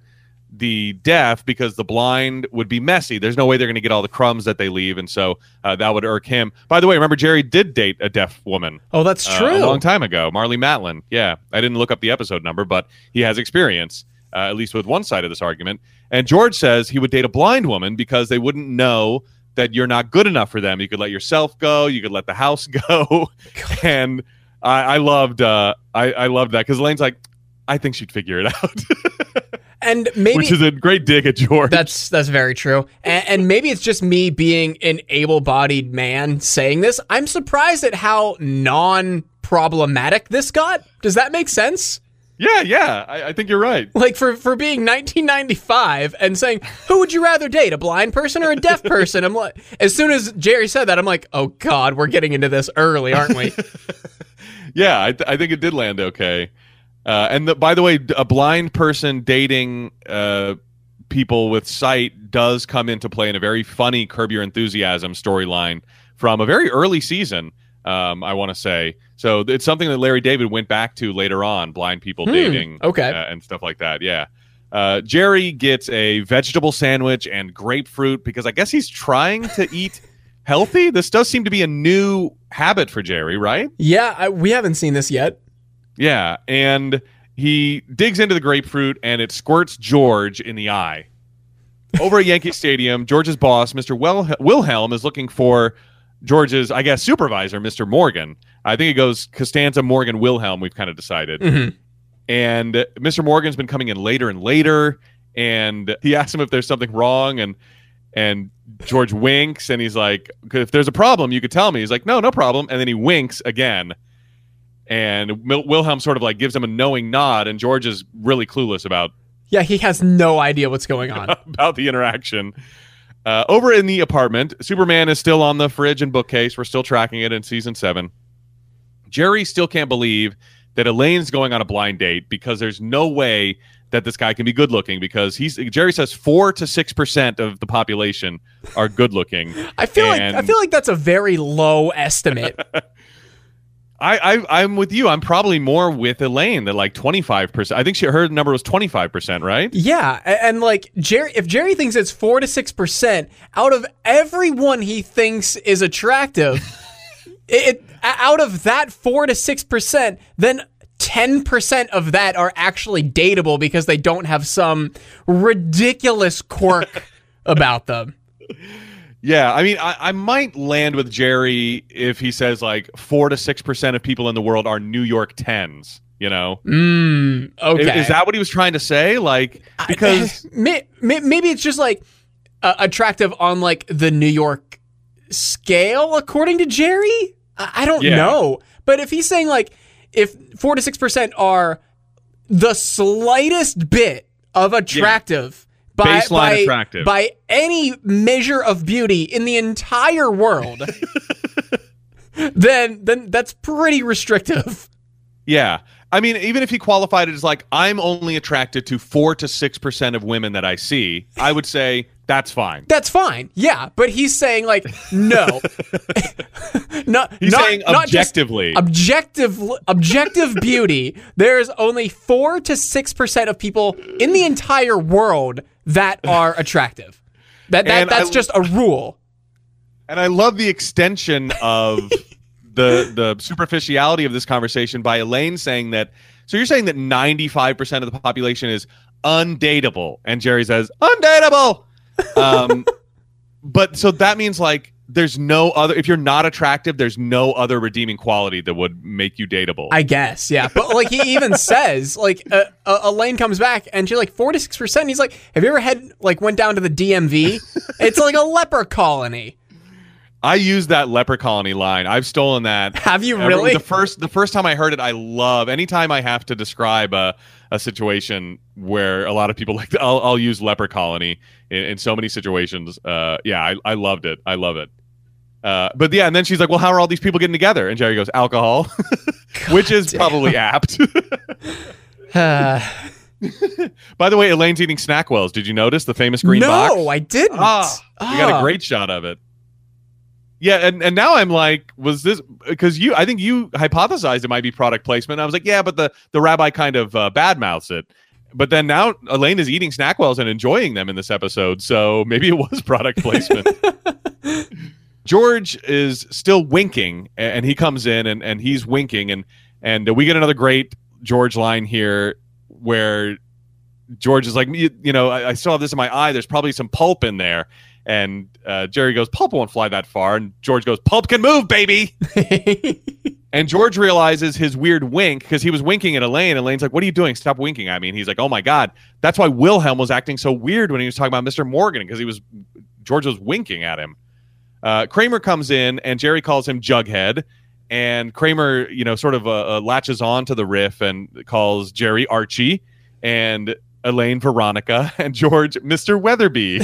the deaf because the blind would be messy. There's no way they're going to get all the crumbs that they leave, and so uh, that would irk him. By the way, remember Jerry did date a deaf woman Oh, that's uh, true. a long time ago, Marlee Matlin. Yeah, I didn't look up the episode number, but he has experience, uh, at least with one side of this argument. And George says he would date a blind woman because they wouldn't know that you're not good enough for them. You could let yourself go, you could let the house go, and I, I loved, uh, I, I loved that because Elaine's like, I think she'd figure it out, and maybe which is a great dig at George. That's that's very true, and, and maybe it's just me being an able-bodied man saying this. I'm surprised at how non-problematic this got. Does that make sense? yeah, yeah, I, I think you're right. Like for for being 1995 and saying, "Who would you rather date, a blind person or a deaf person?" I'm like, as soon as Jerry said that, I'm like, "Oh God, we're getting into this early, aren't we?" yeah, I, th- I think it did land okay. Uh, and the, by the way, a blind person dating uh, people with sight does come into play in a very funny Curb Your Enthusiasm storyline from a very early season. Um, I want to say so. It's something that Larry David went back to later on, blind people dating, okay. uh, and stuff like that. Yeah. Uh, Jerry gets a vegetable sandwich and grapefruit because I guess he's trying to eat healthy. This does seem to be a new habit for Jerry, right? yeah, I, we haven't seen this yet. Yeah, and he digs into the grapefruit and it squirts George in the eye. Over at Yankee Stadium, George's boss, Mr. Wel- Wilhelm, is looking for George's, I guess, supervisor, Mr. Morgan. I think it goes Costanza, Morgan, Wilhelm, we've kind of decided. Mhm. And Mr. Morgan's been coming in later and later, and he asks him if there's something wrong, and and George winks, and he's like, "If there's a problem, you could tell me." He's like, "No, no problem," and then he winks again, and Mil- Wilhelm sort of like gives him a knowing nod, and George is really clueless about Yeah, he has no idea what's going on. about the interaction. Uh, over in the apartment, Superman is still on the fridge and bookcase. We're still tracking it in season seven. Jerry still can't believe that Elaine's going on a blind date because there's no way that this guy can be good looking because he's Jerry says four to six percent of the population are good looking. I feel like I feel like that's a very low estimate. I, I I'm with you. I'm probably more with Elaine than like twenty five percent. I think she her number was twenty five percent, right? Yeah, a- and like Jerry, if Jerry thinks it's four to six percent out of everyone he thinks is attractive, it, it out of that four to six percent, then ten percent of that are actually dateable because they don't have some ridiculous quirk about them. Yeah, I mean, I, I might land with Jerry if he says like four to six percent of people in the world are New York tens. You know, Mm, okay, is, is that what he was trying to say? Like, because May- may- maybe it's just like uh, attractive on like the New York scale, according to Jerry. I, I don't Yeah. know, but if he's saying like if four to six percent are the slightest bit of attractive. By, Baseline by, attractive. by any measure of beauty in the entire world, then then that's pretty restrictive. yeah, I mean, even if he qualified it as like, I'm only attracted to four to six percent of women that I see, I would say that's fine. That's fine. Yeah, but he's saying like no. not He's not, saying not objectively. objective objective beauty. There's only 4 to 6% of people in the entire world that are attractive. That, that And that's I- just a rule. And I love the extension of the the superficiality of this conversation by Elaine saying that. So you're saying that 95 percent of the population is undateable, and Jerry says undateable. Um, but so that means like there's no other. If you're not attractive, there's no other redeeming quality that would make you dateable. I guess, yeah. But like he even says, like uh, uh, Elaine comes back and she's like four to six percent. He's like, "Have you ever had like went down to the DMV? It's like a leper colony. I use that leper colony line. I've stolen that. Have you really? The first the first time I heard it, I love. Anytime I have to describe a, a situation where a lot of people like, I'll, I'll use leper colony in, in so many situations. Uh, yeah, I, I loved it. I love it. Uh, but yeah, and then she's like, "Well, how are all these people getting together?" And Jerry goes, "Alcohol," which is damn. probably apt. Uh, By the way, Elaine's eating Snackwells. Did you notice the famous green no, box? No, I didn't. Ah, we got Ah. a great shot of it. Yeah, and, and now I'm like, was this because you? I think you hypothesized it might be product placement. I was like, yeah, but the the rabbi kind of uh, badmouths it. But then now Elaine is eating Snackwells and enjoying them in this episode, so maybe it was product placement. George is still winking, and he comes in and, and he's winking, and and we get another great George line here where George is like, you, you know, I, I still have this in my eye. There's probably some pulp in there. And uh, Jerry goes, pulp won't fly that far. And George goes, pulp can move, baby. and George realizes his weird wink because he was winking at Elaine. Elaine's like, what are you doing? Stop winking at me. And he's like, oh my God. That's why Wilhelm was acting so weird when he was talking about Mr. Morgan because he was, George was winking at him. Uh, Kramer comes in and Jerry calls him Jughead. And Kramer, you know, sort of uh, uh, latches on to the riff and calls Jerry Archie and Elaine Veronica and George Mr. Weatherbee,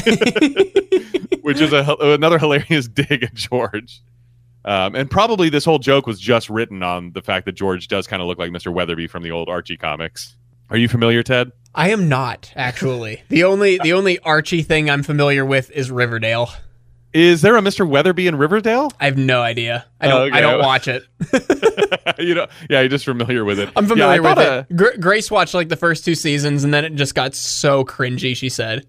which is a, another hilarious dig at George. Um, and probably this whole joke was just written on the fact that George does kind of look like Mr. Weatherbee from the old Archie comics. Are you familiar, Ted? I am not actually. The only the only Archie thing I'm familiar with is Riverdale. Is there a Mr. Weatherbee in Riverdale? I have no idea. I don't. Okay. I don't watch it. you know, yeah, you're just familiar with it. I'm Yeah, familiar with thought, it. Gr- Grace watched like the first two seasons, and then it just got so cringy. She said,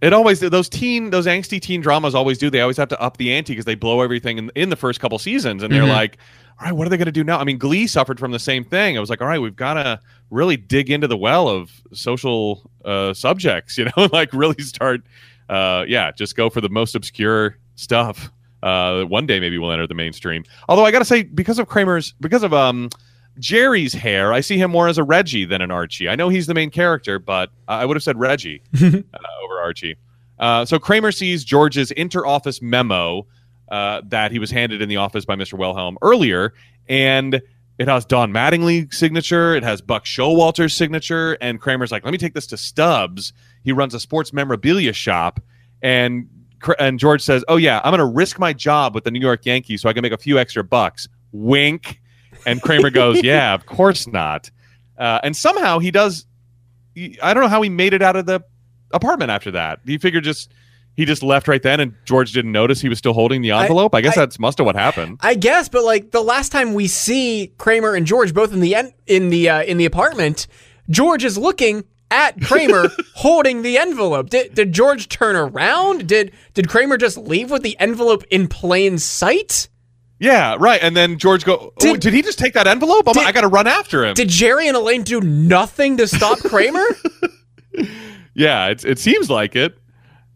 It always those teen those angsty teen dramas always do. They always have to up the ante because they blow everything in, in the first couple seasons, and they're Mhm. like, "All right, what are they going to do now?" I mean, Glee suffered from the same thing. I was like, "All right, we've got to really dig into the well of social uh, subjects, you know, like really start, uh, yeah, just go for the most obscure stuff." Uh, one day maybe we'll enter the mainstream. Although I got to say, because of Kramer's, because of um. Jerry's hair, I see him more as a Reggie than an Archie. I know he's the main character, but I would have said Reggie uh, over Archie. Uh, so Kramer sees George's inter-office memo uh, that he was handed in the office by Mr. Wilhelm earlier, and it has Don Mattingly's signature, it has Buck Showalter's signature, and Kramer's like, "Let me take this to Stubbs. He runs a sports memorabilia shop." And and George says, "Oh yeah, I'm going to risk my job with the New York Yankees so I can make a few extra bucks." Wink. And Kramer goes, "Yeah, of course not." Uh, and somehow he does. I don't know how he made it out of the apartment after that. He figured just he just left right then, and George didn't notice he was still holding the envelope. I, guess I- that's must have what happened. "I guess," but like the last time we see Kramer and George both in the en- in the uh, in the apartment, George is looking at Kramer holding the envelope. Did did George turn around? Did did Kramer just leave with the envelope in plain sight? Yeah, right. And then George go, oh, Did- did, he just take that envelope? I'm, Did- I got to run after him. Did Jerry and Elaine do nothing to stop Kramer? yeah, it's, it seems like it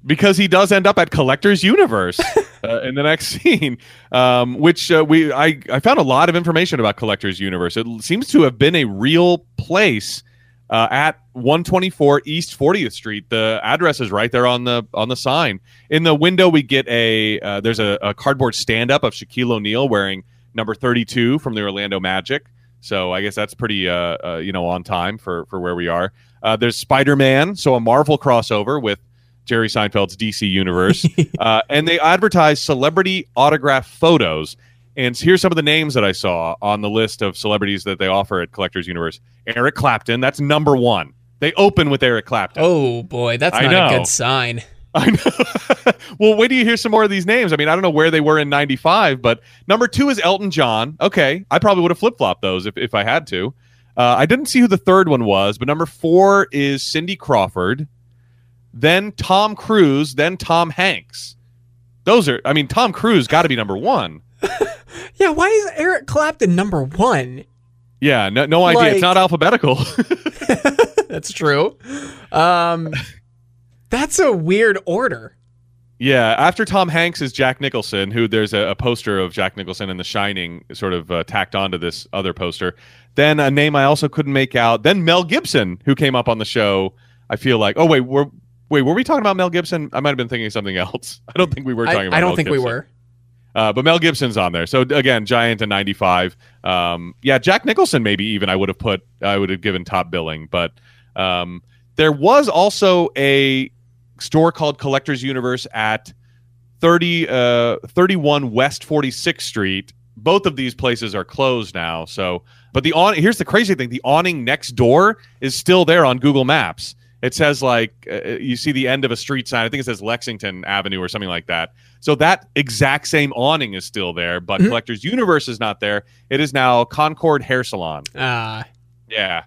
because he does end up at Collector's Universe uh, in the next scene, um, which uh, we I, I found a lot of information about Collector's Universe. It seems to have been a real place uh, at 124 East 40th Street. The address is right there on the on the sign. In the window, we get a uh, there's a, a cardboard stand up of Shaquille O'Neal wearing number 32 from the Orlando Magic. So I guess that's pretty uh, uh, you know on time for for where we are. Uh, there's Spider Man, so a Marvel crossover with Jerry Seinfeld's DC universe, uh, and they advertise celebrity autograph photos. And here's some of the names that I saw on the list of celebrities that they offer at Collectors Universe. Eric Clapton, that's number one. They open with Eric Clapton. Oh boy, that's I not know. a good sign. I know. well, wait till you hear some more of these names. I mean, I don't know where they were in '95, but number two is Elton John. Okay, I probably would have flip flopped those if, if I had to. Uh, I didn't see who the third one was, but number four is Cindy Crawford, then Tom Cruise, then Tom Hanks. Those are, I mean, Tom Cruise got to be number one. Yeah, why is Eric Clapton number one? Yeah, no, no idea. Like- it's not alphabetical. That's true. Um, that's a weird order. Yeah, after Tom Hanks is Jack Nicholson, who there's a, a poster of Jack Nicholson in The Shining sort of uh, tacked onto this other poster. Then a name I also couldn't make out. Then Mel Gibson, who came up on the show. I feel like, oh wait, were wait, were we talking about Mel Gibson? I might have been thinking of something else. I don't think we were I, talking about. I don't Mel think we were. Uh, but Mel Gibson's on there. So again, Giant and '95. Um, yeah, Jack Nicholson maybe even I would have put. I would have given top billing, but um, there was also a store called Collectors Universe at 30, uh, 31 West 46th Street. Both of these places are closed now. So, but the on here's the crazy thing: the awning next door is still there on Google Maps. It says like uh, you see the end of a street sign. I think it says Lexington Avenue or something like that. So that exact same awning is still there, but Mhm. Collectors Universe is not there. It is now Concord Hair Salon. Uh, Yeah.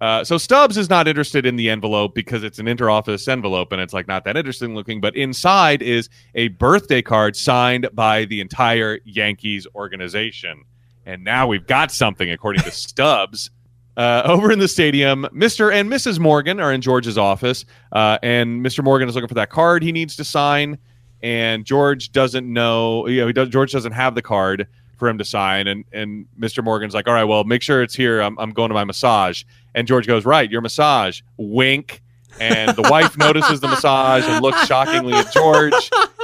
Uh, so Stubbs is not interested in the envelope because it's an interoffice envelope and it's like not that interesting looking. But inside is a birthday card signed by the entire Yankees organization. And now we've got something, according to Stubbs. Uh, over in the stadium, Mr. and Mrs. Morgan are in George's office, uh, and Mr. Morgan is looking for that card he needs to sign. And George doesn't know, you know, he does, George doesn't have the card for him to sign. And and Mr. Morgan's like, all right, well, make sure it's here. I'm, I'm going to my massage. And George goes, right, your massage. Wink. And the wife notices the massage and looks shockingly at George,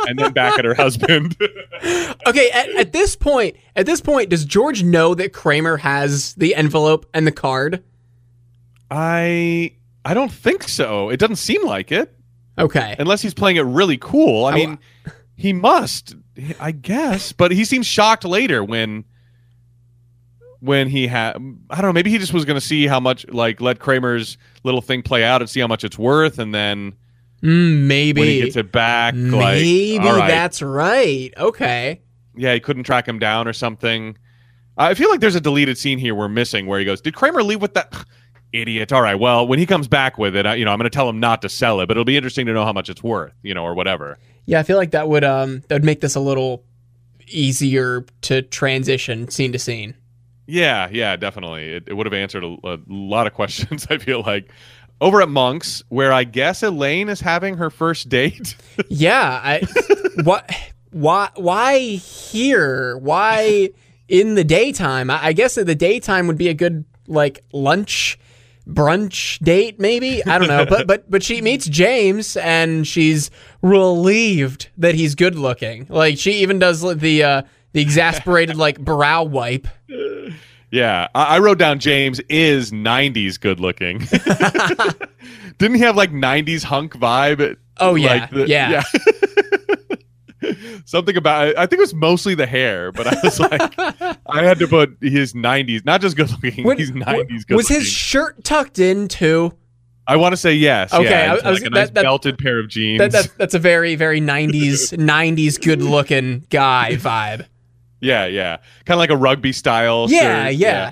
and then back at her husband. okay, at, at this point, at this point, does George know that Kramer has the envelope and the card? I I don't think so. It doesn't seem like it. Okay. unless he's playing it really cool. I I- mean, he must, I guess, but he seems shocked later when when he had I don't know, maybe he just was going to see how much like let Kramer's little thing play out and see how much it's worth and then Mm, maybe. when he gets it back maybe like right. that's right. Okay. yeah, he couldn't track him down or something. I feel like there's a deleted scene here we're missing where he goes, "Did Kramer leave with that idiot?" All right, well, when he comes back with it, I, you know, I'm going to tell him not to sell it, but it'll be interesting to know how much it's worth, you know, or whatever. Yeah, I feel like that would um that would make this a little easier to transition scene to scene. Yeah, yeah, definitely. It, it would have answered a, a lot of questions. I feel like over at Monk's, where I guess Elaine is having her first date. Yeah, I what why why here? Why in the daytime? I, I guess that the daytime would be a good like lunch brunch date maybe. I don't know. but but but she meets James and she's relieved that he's good looking. Like she even does the uh the exasperated like brow wipe. yeah, I, I wrote down James is '90s good looking. Didn't he have like '90s hunk vibe? Oh, yeah, Like the- yeah. yeah. Something about I think it was mostly the hair, but I was like, I had to put his '90s, not just good looking. When- he's '90s good Was his shirt tucked in too? I want to say yes. Okay, yeah, I- was- like a nice that- that- belted pair of jeans. That, that that's a very very 90s 90s good looking guy vibe. Yeah, yeah. Kind of like a rugby style. Yeah, shirt. yeah.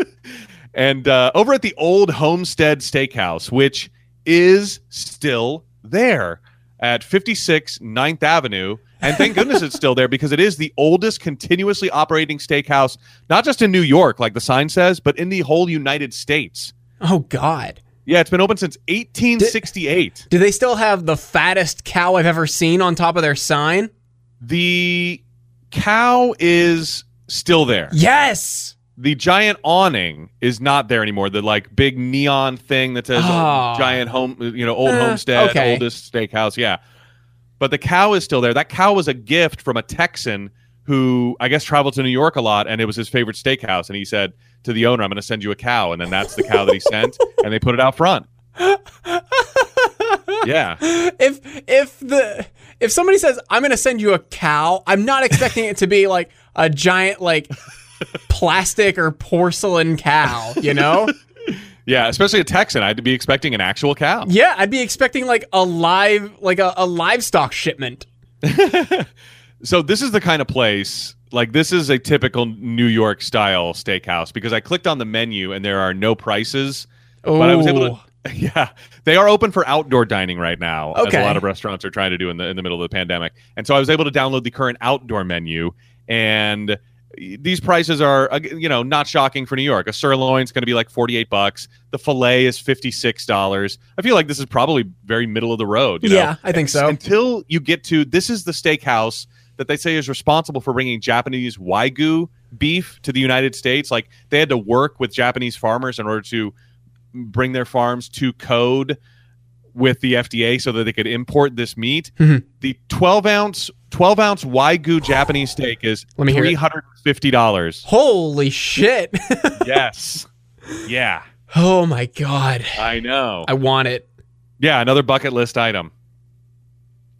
and uh, over at the old Homestead Steakhouse, which is still there at 56 9th Avenue. And thank goodness it's still there because it is the oldest continuously operating steakhouse, not just in New York, like the sign says, but in the whole United States. Oh God. Yeah, it's been open since 1868. Do they still have the fattest cow I've ever seen on top of their sign? the cow is still there. Yes. The giant awning is not there anymore. The like big neon thing that says Oh. giant home, uh, you know, old Eh, homestead, okay. oldest steakhouse. Yeah, but the cow is still there. That cow was a gift from a Texan who I guess traveled to New York a lot, and it was his favorite steakhouse. And he said to the owner, "I'm going to send you a cow," and then that's the cow that he sent, and they put it out front. Yeah, If if the if somebody says I'm going to send you a cow, I'm not expecting it to be like a giant like plastic or porcelain cow, you know? Yeah, especially a Texan, I'd be expecting an actual cow. Yeah, I'd be expecting like a live like a, a livestock shipment. So this is the kind of place like this is a typical New York style steakhouse because I clicked on the menu and there are no prices, but I was able to. Yeah, they are open for outdoor dining right now, as Okay. a lot of restaurants are trying to do in the in the middle of the pandemic. And so I was able to download the current outdoor menu, and these prices are, uh, you know, not shocking for New York. A sirloin's going to be like forty eight bucks. The fillet is fifty six dollars. I feel like this is probably very middle of the road. You know? Yeah, I think so. Until you get to this is the steakhouse that they say is responsible for bringing Japanese wagyu beef to the United States. Like they had to work with Japanese farmers in order to bring their farms to code with the FDA so that they could import this meat. Mhm. The 12 ounce 12 ounce wagyu Japanese steak is Let me hear it. three hundred fifty dollars. Holy shit. yes. Yeah, oh my god. I know. I want it. Yeah, another bucket list item.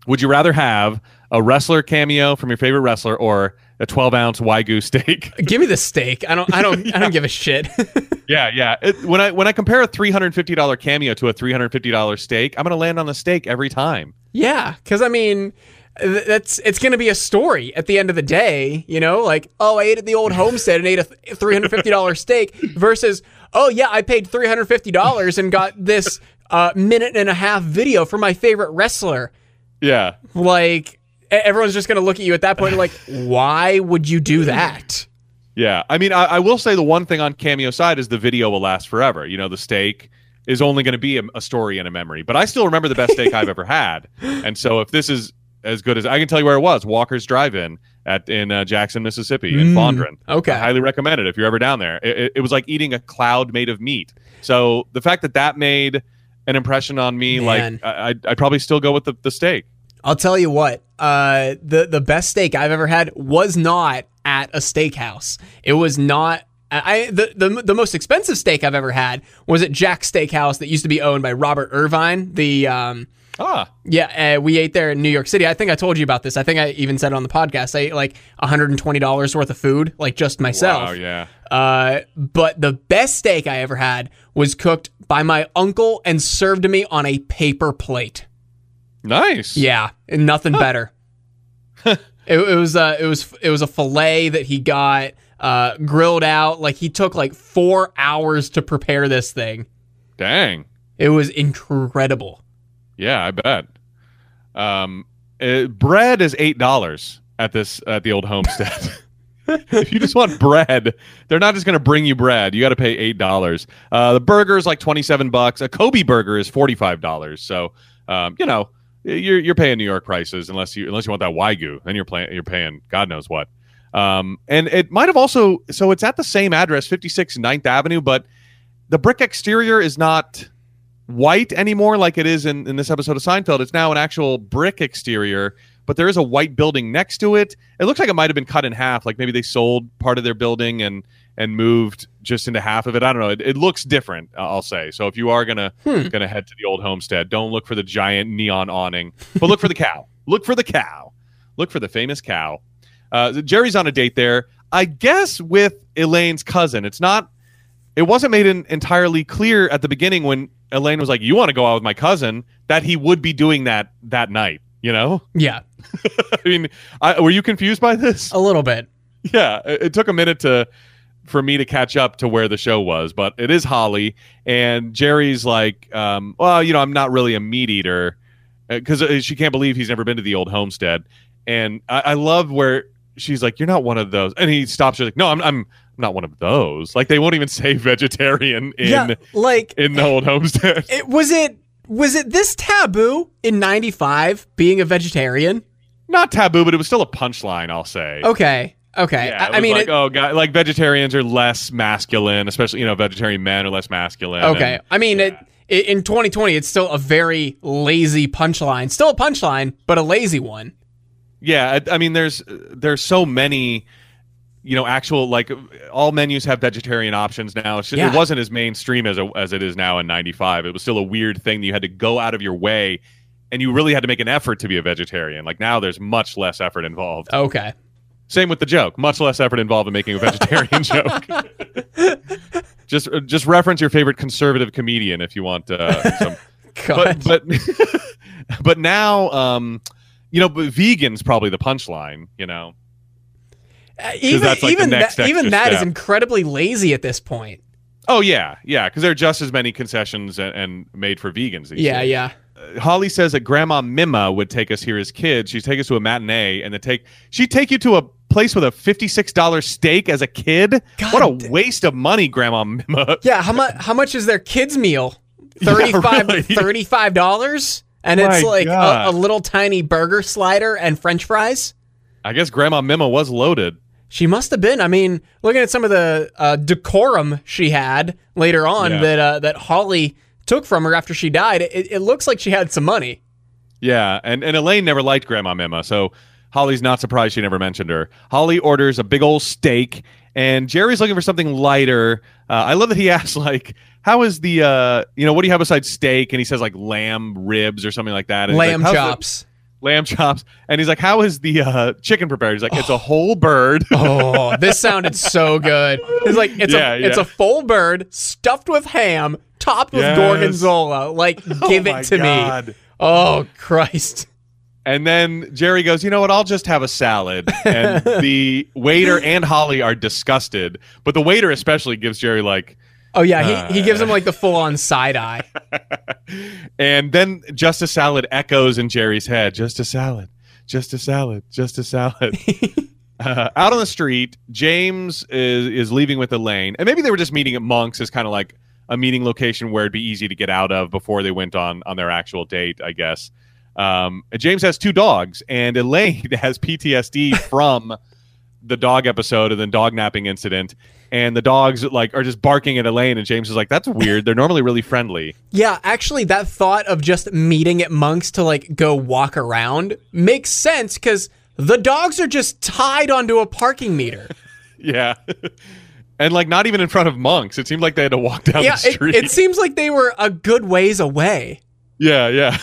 Would you rather have a wrestler cameo from your favorite wrestler or a 12 ounce wagyu steak? Give me the steak. I don't I don't I don't give a shit. yeah, yeah. It, when I when I compare a $350 cameo to a $350 steak, I'm going to land on the steak every time. Yeah, because I mean, that's it's going to be a story at the end of the day. You know, like oh, I ate at the old homestead and ate a three hundred fifty dollars steak versus oh yeah, I paid three hundred fifty dollars and got this uh, minute and a half video for my favorite wrestler. Yeah. Like everyone's just going to look at you at that point like, why would you do that? Yeah, I mean, I, I will say the one thing on Cameo side is the video will last forever. You know, the steak is only going to be a, a story and a memory. But I still remember the best steak I've ever had, and so if this is as good as I can tell you where it was, Walker's Drive-In at in uh, Jackson, Mississippi, in Mm, Fondren. okay. I highly recommend it if you're ever down there. It, it, it was like eating a cloud made of meat. So the fact that that made an impression on me, Man. like I, I'd, I'd probably still go with the, the steak. I'll tell you what. Uh, the the best steak I've ever had was not at a steakhouse. It was not. I the, the the most expensive steak I've ever had was at Jack's Steakhouse that used to be owned by Robert Irvine. The um, Ah, yeah, uh, we ate there in New York City. I think I told you about this. I think I even said it on the podcast. I ate like $120 worth of food, like just myself. wow, yeah. Uh, but the best steak I ever had was cooked by my uncle and served to me on a paper plate. Nice. Yeah, and nothing better. it, it was uh, it was it was a fillet that he got uh, grilled out. Like he took like four hours to prepare this thing. Dang. It was incredible. Yeah, I bet. Um, uh, bread is eight dollars at this at the old homestead. if you just want bread, they're not just going to bring you bread. You got to pay eight dollars. Uh, the burger is like twenty seven bucks. A Kobe burger is forty five dollars. So, um, you know, you're you're paying New York prices unless you unless you want that wagyu. Then you're playing you're paying God knows what. Um, and it might have also so it's at the same address, 56 9th Avenue, but the brick exterior is not white anymore like it is in, in this episode of Seinfeld. It's now an actual brick exterior, but there is a white building next to it. It looks like it might have been cut in half, like maybe they sold part of their building and and moved just into half of it. I don't know. It, it looks different, I'll say. So if you are gonna Hmm. gonna head to the old homestead, don't look for the giant neon awning, but look for the cow. Look for the cow. Look for the famous cow. Uh, Jerry's on a date there, I guess, with Elaine's cousin. It's not. It wasn't made in, entirely clear at the beginning when Elaine was like, "You want to go out with my cousin?" That he would be doing that that night. You know, Yeah, I mean, I, were you confused by this? a little bit. Yeah, it, it took a minute to for me to catch up to where the show was, but it is Holly and Jerry's like, um, well, you know, I'm not really a meat eater because she can't believe he's never been to the old homestead, and I, I love where she's like, "You're not one of those," and he stops her like, "No, I'm I'm not one of those." Like they won't even say vegetarian in yeah, like in the old homestead. it was it was it this taboo in '95 being a vegetarian? not taboo, but it was still a punchline. I'll say. Okay, okay. Yeah, I, it I was mean, like, it- oh, God, like vegetarians are less masculine, especially you know, vegetarian men are less masculine. okay. and- I mean, it, it in 2020, it's still a very lazy punchline. Still a punchline, but a lazy one. yeah, I, I mean, there's there's so many, you know, actual like all menus have vegetarian options now. It's just, Yeah. It wasn't as mainstream as a, as it is now in '95. It was still a weird thing that you had to go out of your way and you really had to make an effort to be a vegetarian. Like now, there's much less effort involved. Okay. Same with the joke. Much less effort involved in making a vegetarian joke. just just reference your favorite conservative comedian if you want uh, some. God. But but but now, um, you know, but vegan's probably the punchline. You know, Uh, even like, even that, even that is incredibly lazy at this point. Oh yeah, yeah, because there are just as many concessions and, and made for vegans. These Yeah, days. yeah. Uh, Holly says that Grandma Mima would take us here as kids. She'd take us to a matinee, and then take she'd take you to a place with a fifty six dollar steak as a kid. God what a da- waste of money, Grandma Mima. Yeah, how much how much is their kids meal? Yeah, 35 really. $35 and it's like a, a little tiny burger slider and french fries. I guess Grandma Mima was loaded. She must have been. I mean, looking at some of the uh, decorum she had later on Yeah. that uh, that Holly took from her after she died, it, it looks like she had some money. Yeah, and, and Elaine never liked Grandma Mima, so Holly's not surprised she never mentioned her. Holly orders a big old steak, and Jerry's looking for something lighter. Uh, I love that he asks, like, how is the, uh, you know, what do you have besides steak? And he says, like, lamb ribs or something like that. And Lamb like, "How's the- chops. Lamb chops. And he's like, how is the uh, chicken prepared? He's like, it's a whole bird. Oh, this sounded so good. It's like it's Yeah, a it's a full bird stuffed with ham, topped with gorgonzola. Like, give Oh it to God. me. Oh Christ. And then Jerry goes, you know what? I'll just have a salad. And the waiter and Holly are disgusted, but the waiter especially gives Jerry like, Oh yeah, he, he gives him Uh. like the full on side eye. and then just a salad echoes in Jerry's head. Just a salad. Just a salad. Just a salad. uh, out on the street, James is is leaving with Elaine, and maybe they were just meeting at Monk's as kind of like a meeting location where it'd be easy to get out of before they went on on their actual date, I guess. Um, James has two dogs, and Elaine has PTSD from the dog episode and then dog napping incident. And the dogs like are just barking at Elaine, and James is like, "That's weird. They're normally really friendly." Yeah, actually, that thought of just meeting at Monk's to like go walk around makes sense because the dogs are just tied onto a parking meter. Yeah. and like not even in front of monks. It seemed like they had to walk down yeah, the it, street. it seems like they were a good ways away. yeah, yeah.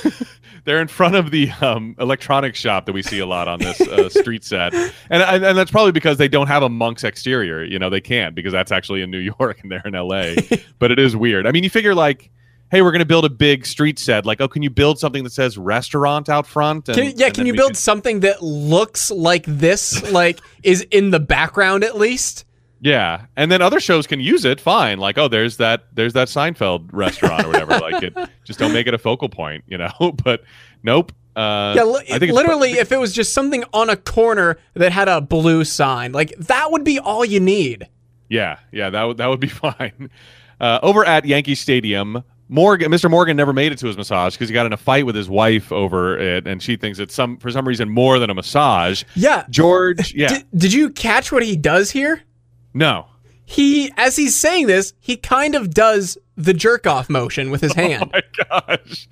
They're in front of the um, electronics shop that we see a lot on this uh, street set, and, and and that's probably because they don't have a monk's exterior. You know, they can't because that's actually in New York and they're in L.A. but it is weird. I mean, you figure like, hey, we're going to build a big street set. Like, oh, can you build something that says restaurant out front? And, Can, yeah, can you build could- something that looks like this, like is in the background at least? Yeah, and then other shows can use it. Fine, like oh, there's that there's that Seinfeld restaurant or whatever. like it, just don't make it a focal point, you know. but nope. Uh, Yeah, li- I think literally, if it was just something on a corner that had a blue sign, like that would be all you need. Yeah, yeah, that would that would be fine. Uh, over at Yankee Stadium, Morgan, Mr. Morgan never made it to his massage because he got in a fight with his wife over it, and she thinks it's some for some reason more than a massage. Yeah. George, yeah, Did, did you catch what he does here? No, He, as he's saying this, he kind of does the jerk off motion with his hand. my gosh,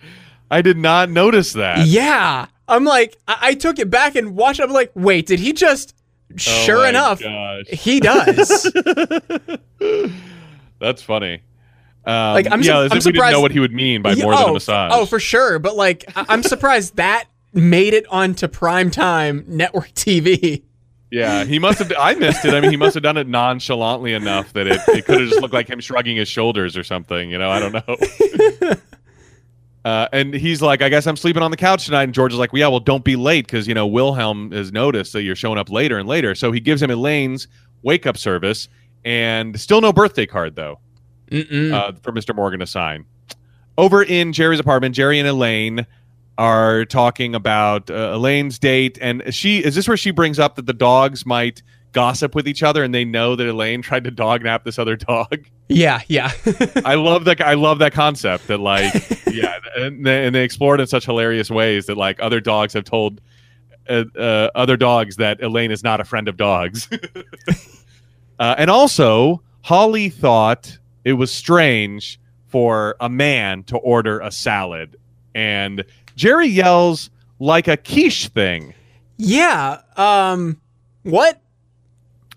I did not notice that. yeah. I'm like, I, I took it back and watched. I'm like, wait, did he just? Oh Sure my enough, gosh. he does. That's funny. Um, Like, I'm yeah, su- as I'm if we didn't know what he would mean by Yeah, more oh, than a massage. Oh, for sure. But like, I- I'm surprised that made it onto primetime network TV. Yeah, he must have. I missed it. I mean, he must have done it nonchalantly enough that it, it could have just looked like him shrugging his shoulders or something. You know, I don't know. Uh, and he's like, I guess I'm sleeping on the couch tonight. And George is like, well, yeah, well, don't be late because, you know, Wilhelm has noticed that you're showing up later and later. So he gives him Elaine's wake up service and still no birthday card, though. Uh, for Mr. Morgan to sign. Over in Jerry's apartment, Jerry and Elaine are talking about uh, Elaine's date, and she is this where she brings up that the dogs might gossip with each other, and they know that Elaine tried to dog nap this other dog. yeah, yeah. I love that. I love that concept. That like, yeah, and they, and they explore it in such hilarious ways that like other dogs have told uh, uh, other dogs that Elaine is not a friend of dogs. uh, and also, Holly thought it was strange for a man to order a salad, and Jerry yells like a quiche thing. yeah. Um, what?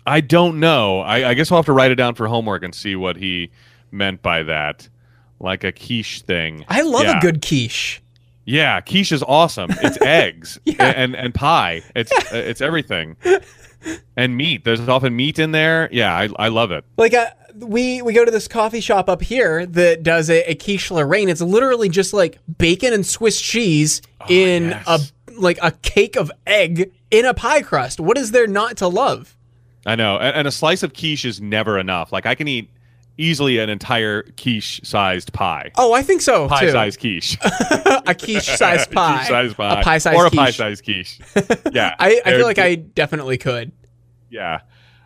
I don't know. I, I guess we'll have to write it down for homework and see what he meant by that. Like a quiche thing. I love Yeah. a good quiche. Yeah, quiche is awesome. It's eggs Yeah. and and pie. It's uh, it's everything. And meat. There's often meat in there. Yeah, I, I love it. Like uh, we we go to this coffee shop up here that does a, a quiche Lorraine. It's literally just like bacon and Swiss cheese ah, in yes. a like a cake of egg in a pie crust. What is there not to love? I know. And, and a slice of quiche is never enough. Like I can eat easily an entire quiche sized pie. Oh, I think so Pie too. sized quiche. a quiche sized pie. quiche sized pie. A pie sized or a quiche. pie sized quiche. Yeah. I, I feel like I definitely could. Yeah.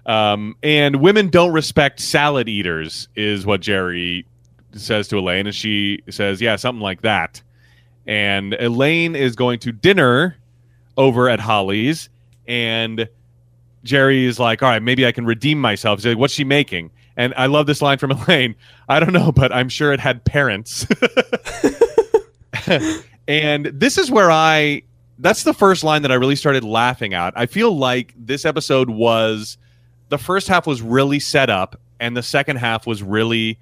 Um, and women don't respect salad eaters, is what Jerry says to Elaine. And she says, yeah, something like that. And Elaine is going to dinner over at Holly's. And Jerry is like, all right, maybe I can redeem myself. He's like, what's she making? And I love this line from Elaine. I don't know, but I'm sure it had parents. and this is where I that's the first line that I really started laughing at. I feel like this episode was the first half was really set up and the second half was really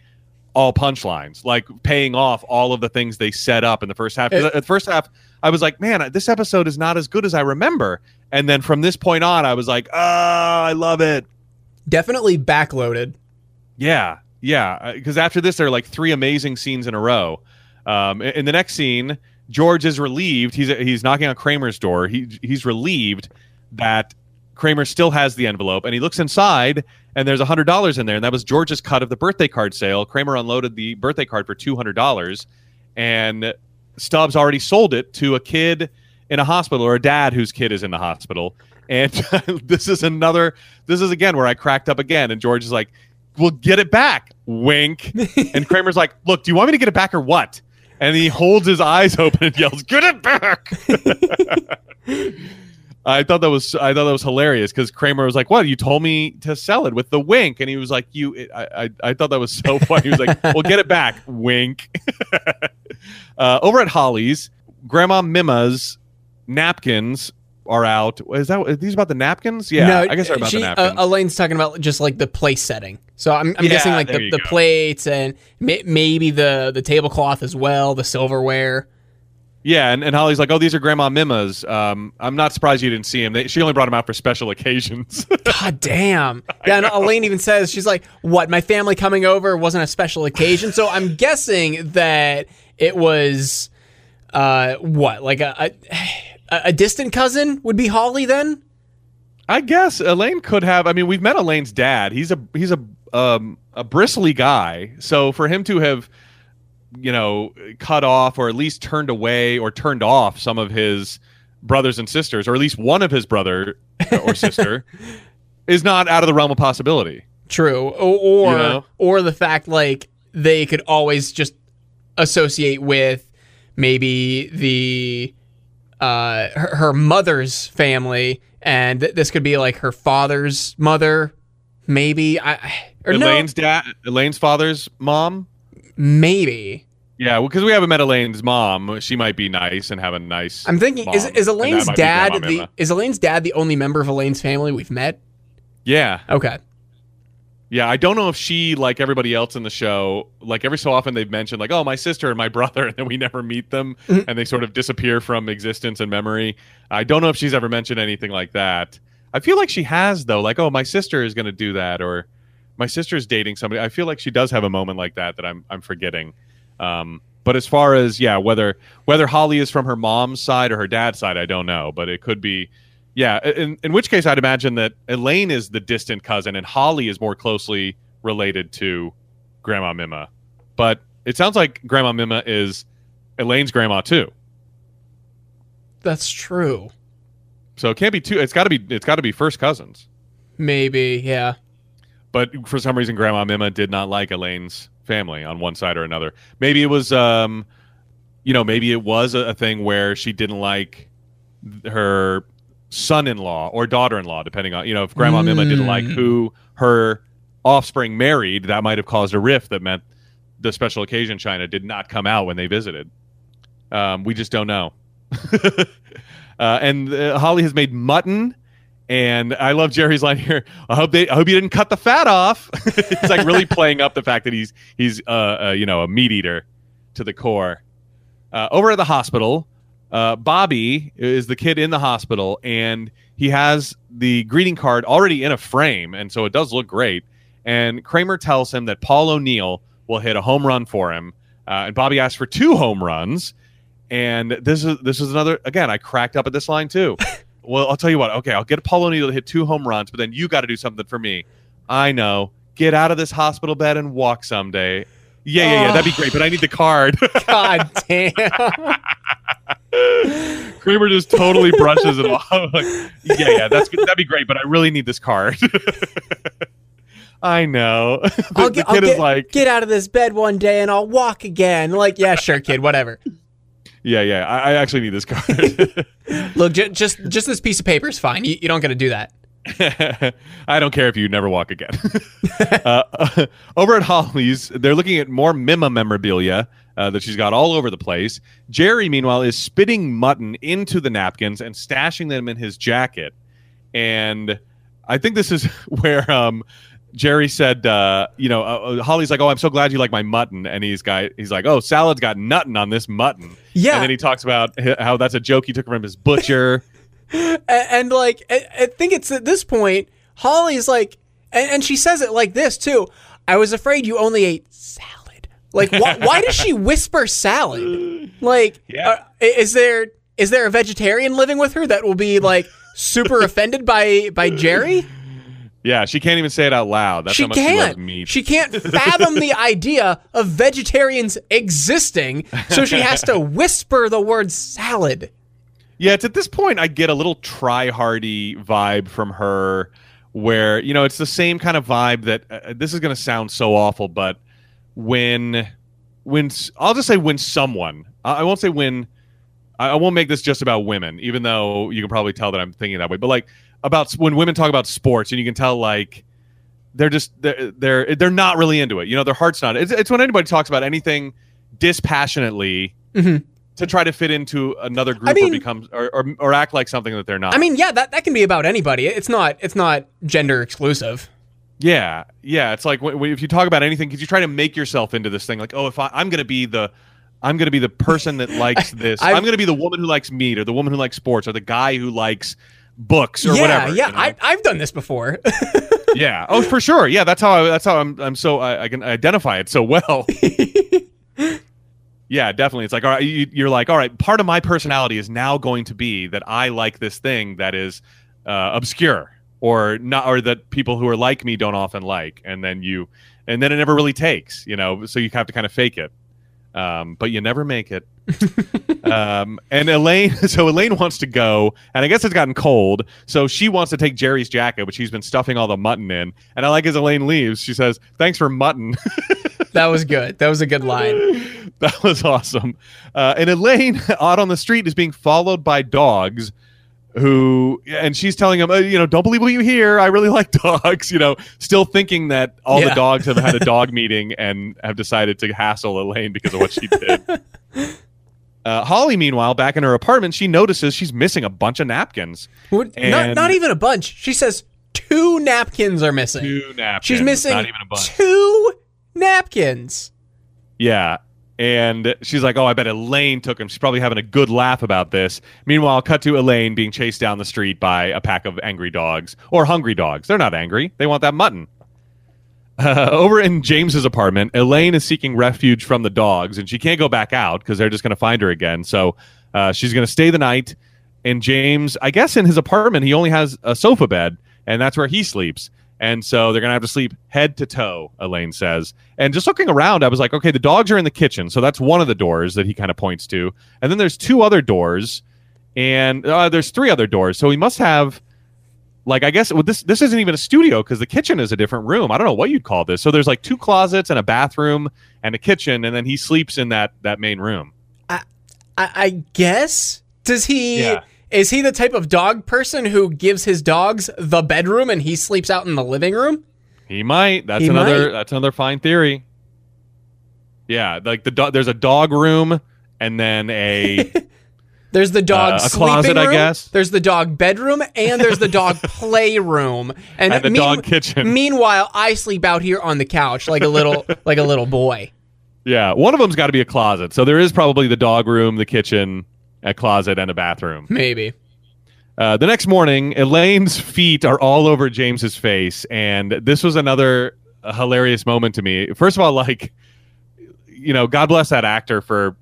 all punchlines, like paying off all of the things they set up in the first half. It- the first half, I was like, man, this episode is not as good as I remember. And then from this point on, I was like, oh, I love it. Definitely backloaded. Yeah, yeah. Because after this, there are like three amazing scenes in a row. Um, in in the next scene, George is relieved. He's he's knocking on Kramer's door. He he's relieved that Kramer still has the envelope, and he looks inside, and there's hundred dollars in there, and that was George's cut of the birthday card sale. Kramer unloaded the birthday card for two hundred dollars, and Stubbs already sold it to a kid in a hospital or a dad whose kid is in the hospital. And this is another. This is again where I cracked up again, and George is like, "We'll get it back." Wink. and Kramer's like, "Look, do you want me to get it back or what?" And he holds his eyes open and yells, "Get it back!" I thought that was I thought that was hilarious because Kramer was like, "What? You told me to sell it with the wink," and he was like, "You." I I, I thought that was so funny. He was like, "Well, get it back." Wink. uh, over at Holly's, Grandma Mima's napkins are out. Is that are these about the napkins? Yeah, no, I guess they're about she, the napkins. Uh, Elaine's talking about just like the place setting. So I'm, I'm Yeah, guessing like the, the plates and may, maybe the the tablecloth as well, the silverware. Yeah, and, and Holly's like, "Oh, these are Grandma Mima's." Um, I'm not surprised you didn't see him. They, she only brought him out for special occasions. God damn. Yeah, and Elaine even says she's like, "What? My family coming over wasn't a special occasion." So I'm guessing that it was, uh, what like a a, a distant cousin would be Holly then. I guess Elaine could have. I mean, we've met Elaine's dad. He's a he's a um, a bristly guy. So for him to have, you know, cut off or at least turned away or turned off some of his brothers and sisters, or at least one of his brother or sister, is not out of the realm of possibility. True, or or, You know? or the fact like they could always just associate with maybe the uh her, her mother's family, and th- this could be like her father's mother, maybe. I or no, Elaine's dad, Elaine's father's mom. Maybe. Yeah, because we haven't met Elaine's mom. She might be nice and have a nice. I'm thinking is mom, is that Elaine's dad the Mima. is Elaine's dad the only member of Elaine's family we've met? yeah, Okay. Yeah, I don't know if she, like everybody else in the show, like every so often they've mentioned, like, oh, my sister and my brother, and then we never meet them Mhm. and they sort of disappear from existence and memory. I don't know if she's ever mentioned anything like that. I feel like she has, though, like, oh, my sister is going to do that, or my sister's dating somebody. I feel like she does have a moment like that that I'm, I'm forgetting. Um, but as far as, yeah, whether whether Holly is from her mom's side or her dad's side, I don't know, but it could be. Yeah, in, in which case I'd imagine that Elaine is the distant cousin and Holly is more closely related to Grandma Mima. But it sounds like Grandma Mima is Elaine's grandma too. That's true. So it can't be two it's gotta be it's gotta be first cousins. Maybe, yeah. But for some reason Grandma Mima did not like Elaine's family on one side or another. Maybe it was um you know, maybe it was a, a thing where she didn't like her son-in-law or daughter-in-law depending on you know if grandma mima didn't like Mm. who her offspring married that might have caused a rift that meant the special occasion china did not come out when they visited um, we just don't know uh, and uh, holly has made mutton and I love Jerry's line here. I hope they. I hope you didn't cut the fat off. it's like really playing up the fact that he's he's uh, uh you know a meat eater to the core. Uh, over at the hospital, uh, Bobby is the kid in the hospital, and he has the greeting card already in a frame, and so it does look great. And Kramer tells him that Paul O'Neill will hit a home run for him, uh, and Bobby asks for two home runs. And this is this is another again. I cracked up at this line too. well, I'll tell you what. Okay, I'll get Paul O'Neill to hit two home runs, but then you got to do something for me. I know. Get out of this hospital bed and walk someday. Yeah, yeah, yeah. That'd be great, but I need the card. God damn. Kramer just totally brushes it off. like, yeah, yeah, that's good. That'd be great, but I really need this card. I know. the, I'll the kid I'll is like, get out of this bed one day and I'll walk again. Like, yeah, sure, kid, whatever. Yeah, yeah. I, I actually need this card. Look, j- just just this piece of paper is fine. You, you don't got to do that. I don't care if you never walk again. uh, over at Holly's, they're looking at more Mima memorabilia uh, that she's got all over the place. Jerry, meanwhile, is spitting mutton into the napkins and stashing them in his jacket. And I think this is where um, Jerry said, uh, you know, uh, Holly's like, "Oh, I'm so glad you like my mutton," and he's got he's like, "Oh, salad's got nothing on this mutton." Yeah. and then he talks about how that's a joke he took from his butcher. and, and like I, I think it's at this point holly's like and, and she says it like this too i was afraid you only ate salad like why, why does she whisper salad like Yeah. uh, is there is there a vegetarian living with her that will be like super offended by by jerry yeah, she can't even say it out loud. That's she how much she loves can't meat. she can't fathom the idea of vegetarians existing so she has to whisper the word salad Yeah, it's at this point I get a little try hardy vibe from her where, you know, it's the same kind of vibe that uh, this is going to sound so awful, but when, when, I'll just say when someone, I, I won't say when, I, I won't make this just about women, even though you can probably tell that I'm thinking that way, but like about when women talk about sports and you can tell like, they're just they're they're they're not really into it. You know, their heart's not. It's, it's when anybody talks about anything dispassionately Mhm. to try to fit into another group I mean- or become or, or or act like something that they're not. i mean yeah that, that can be about anybody it's not it's not gender exclusive yeah, yeah. It's like w- w- if you talk about anything, because you try to make yourself into this thing. Like, oh, if I, I'm going to be the I'm going to be the person that likes this. I'm going to be the woman who likes meat, or the woman who likes sports, or the guy who likes books, or yeah, whatever. Yeah, you know? I, I've done this before. yeah. Oh, for sure. Yeah, that's how I, that's how I'm I'm so I, I can identify it so well. yeah, definitely. It's like all right, you, you're like all right. Part of my personality is now going to be that I like this thing that is uh, obscure or not, or that people who are like me don't often like, and then you, and then it never really takes. You know, so you have to kind of fake it. Um, but you never make it. Um, and Elaine, so Elaine wants to go, and I guess it's gotten cold, so she wants to take Jerry's jacket, which she's been stuffing all the mutton in. And I like as Elaine leaves, she says, "Thanks for mutton." that was good. That was a good line. that was awesome. Uh, and Elaine, out on the street, is being followed by dogs. Who and she's telling him, uh, you know, don't believe what you hear. I really like dogs. You know, still thinking that all the dogs have had a dog meeting and have decided to hassle Elaine because of what she did. Uh, Holly, meanwhile, back in her apartment, she notices she's missing a bunch of napkins. What- not, not even a bunch. She says two napkins are missing. Two napkins. She's missing Not even a bunch. two napkins. Yeah. And she's like, oh, I bet Elaine took him. She's probably having a good laugh about this. Meanwhile, cut to Elaine being chased down the street by a pack of angry dogs or hungry dogs. They're not angry, they want that mutton. Uh, over in James's apartment, Elaine is seeking refuge from the dogs, and she can't go back out because they're just going to find her again. So uh, she's going to stay the night. And James, I guess in his apartment, he only has a sofa bed, and that's where he sleeps. And so they're going to have to sleep head to toe, Elaine says. And just looking around, I was like, okay, the dogs are in the kitchen. So that's one of the doors that he kind of points to. And then there's two other doors, and uh, there's three other doors. So he must have, like, I guess well, this this isn't even a studio because the kitchen is a different room. I don't know what you'd call this. So there's like two closets and a bathroom and a kitchen, and then he sleeps in that that main room. I, I guess. Does he? Yeah. Is he the type of dog person who gives his dogs the bedroom and he sleeps out in the living room? He might. That's He another. might. That's another fine theory. Yeah, like the do- there's a dog room and then a There's the dog Uh, a sleeping closet, I room, guess. There's the dog bedroom, and there's the dog playroom, and, And the mean- dog kitchen. Meanwhile, I sleep out here on the couch like a little like a little boy. yeah. One of them's got to be a closet. So there is probably the dog room, the kitchen, a closet and a bathroom. Maybe. Uh, the next morning, Elaine's feet are all over James's face, and this was another hilarious moment to me. First of all, like, you know, God bless that actor for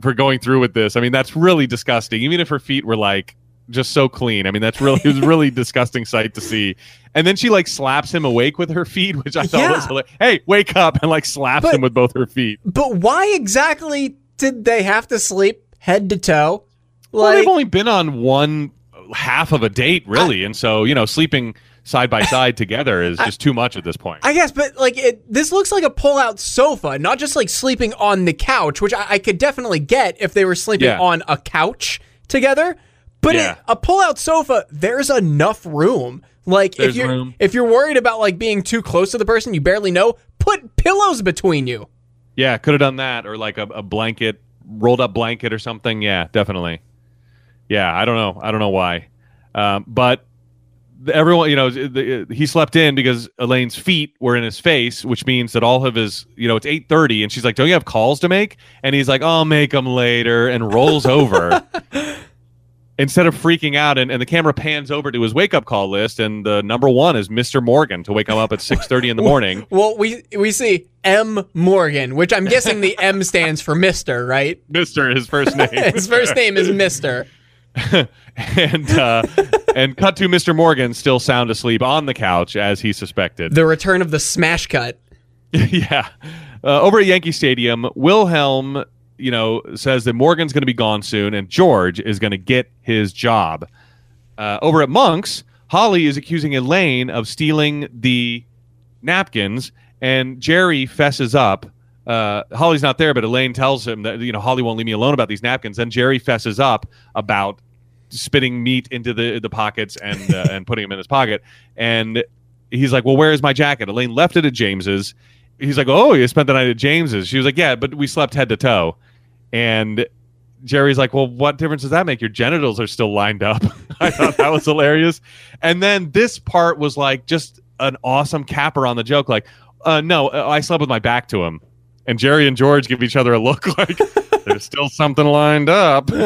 for going through with this. I mean, that's really disgusting. Even if her feet were like just so clean. I mean, that's really it was really disgusting sight to see. And then she like slaps him awake with her feet, which I thought Yeah. was hilarious. Hey, wake up! And like slaps But- him with both her feet. But why exactly did they have to sleep head to toe? well, they've only been on one half of a date, really, and so you know, sleeping side by side together is just too much at this point. I guess, but like it, this looks like a pull-out sofa, not just like sleeping on the couch, which I, I could definitely get if they were sleeping Yeah. on a couch together. But Yeah. it, a pull-out sofa, there's enough room. Like There's if you're room. if you're worried about like being too close to the person you barely know, put pillows between you. yeah, could have done that, or like a, a blanket, rolled up blanket or something. Yeah, definitely. Yeah, I don't know. I don't know why, um, but the- everyone, you know, the, he slept in because Elaine's feet were in his face, which means that all of his, you know, it's eight thirty, and she's like, "Don't you have calls to make?" And he's like, "I'll make them later," and rolls over. Instead of freaking out, and, and the camera pans over to his wake up call list, and the number one is Mr. Morgan to wake him up at six thirty in the morning. Well, we we see M Morgan, which I'm guessing the M stands for Mister, right? Mister, his first name. His first name is Mister. and uh, and cut to Mr. Morgan still sound asleep on the couch as he suspected. The return of the smash cut. yeah. Uh, over at Yankee Stadium, Wilhelm, you know, says that Morgan's going to be gone soon and George is going to get his job. Uh, over at Monk's, Holly is accusing Elaine of stealing the napkins and Jerry fesses up. Uh, Holly's not there, but Elaine tells him that you know Holly won't leave me alone about these napkins. Then Jerry fesses up about spitting meat into the the pockets and uh, and putting them in his pocket. And he's like, "Well, where is my jacket?" Elaine left it at James's. He's like, "Oh, you spent the night at James's." She was like, "Yeah, but we slept head to toe." And Jerry's like, "Well, what difference does that make? Your genitals are still lined up." I thought that was hilarious. And then this part was like just an awesome capper on the joke. Like, uh, no, uh, I slept with my back to him. And Jerry and George give each other a look like there's still something lined up.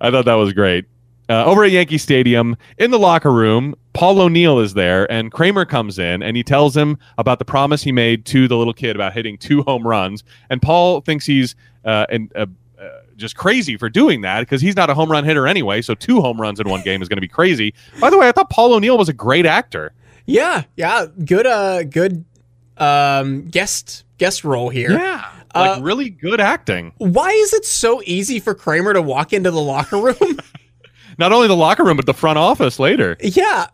I thought that was great. Uh, over at Yankee Stadium, in the locker room, Paul O'Neill is there, and Kramer comes in and he tells him about the promise he made to the little kid about hitting two home runs. And Paul thinks he's uh, and, uh, uh, just crazy for doing that because he's not a home run hitter anyway. So two home runs in one game is going to be crazy. By the way, I thought Paul O'Neill was a great actor. Yeah, yeah, good, uh, good, um, guest guest role here. Yeah, like Uh, really good acting. Why is it so easy for Kramer to walk into the locker room? Not only the locker room, but the front office later. yeah,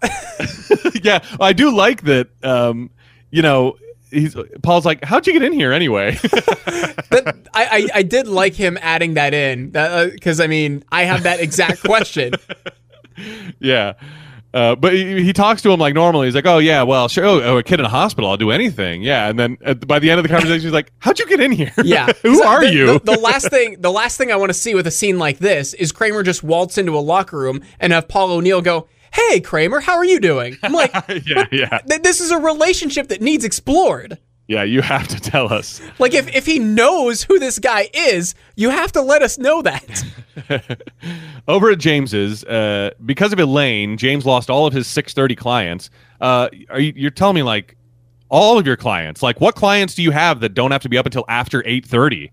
yeah, I do like that. Um, you know, he's Paul's like, "How'd you get in here anyway?" that I, I I did like him adding that in because I mean I have that exact question. yeah. Uh, but he, he talks to him like normally. He's like, "Oh yeah, well, sure. Oh, oh, a kid in a hospital, I'll do anything." Yeah, and then at, by the end of the conversation, he's like, "How'd you get in here? Yeah, who So are the, you?" The, the last thing, the last thing I want to see with a scene like this is Kramer just waltz into a locker room and have Paul O'Neill go, "Hey, Kramer, how are you doing?" I'm like, yeah, yeah, th- this is a relationship that needs explored. Yeah. You have to tell us. Like if if he knows who this guy is, you have to let us know that. Over at James's, uh, because of Elaine, James lost all of his six thirty clients. Uh, are you, you're telling me like all of your clients? Like, what clients do you have that don't have to be up until after eight thirty?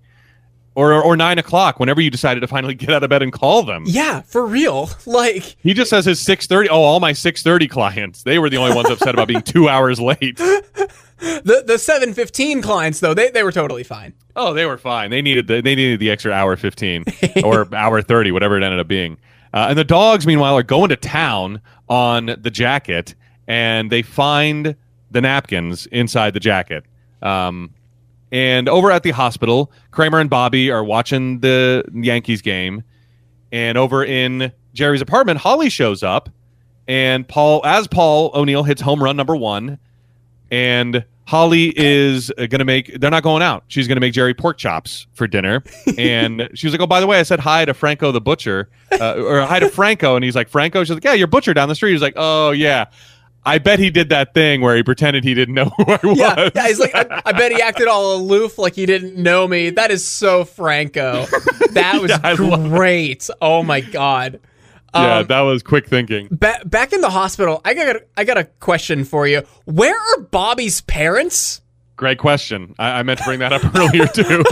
Or, or nine o'clock, whenever you decided to finally get out of bed and call them. yeah, for real. Like He just says his six thirty. Oh, all my six thirty clients. They were the only ones upset about being two hours late. the the seven fifteen clients though, they they were totally fine. Oh, they were fine. They needed the they needed the extra hour fifteen or hour thirty, whatever it ended up being. Uh, and the dogs, meanwhile, are going to town on the jacket, and they find the napkins inside the jacket. Um, and over at the hospital, Kramer and Bobby are watching the Yankees game, and over in Jerry's apartment, Holly shows up, and Paul, as Paul O'Neill hits home run number one, and Holly is going to make. They're not going out. She's going to make Jerry pork chops for dinner, and she was like, "Oh, by the way, I said hi to Franco the butcher, uh, or hi to Franco," and he's like, "Franco." She's like, "Yeah, your butcher down the street." He's like, "Oh yeah." I bet he did that thing where he pretended he didn't know who I was. Yeah, yeah. He's like, I, I bet he acted all aloof, like he didn't know me. That is so Franco. That was Yeah, great. Oh my god. yeah, Um, that was quick thinking. Ba- back in the hospital, I got I got a question for you. Where are Bobby's parents? Great question. I, I meant to bring that up earlier too.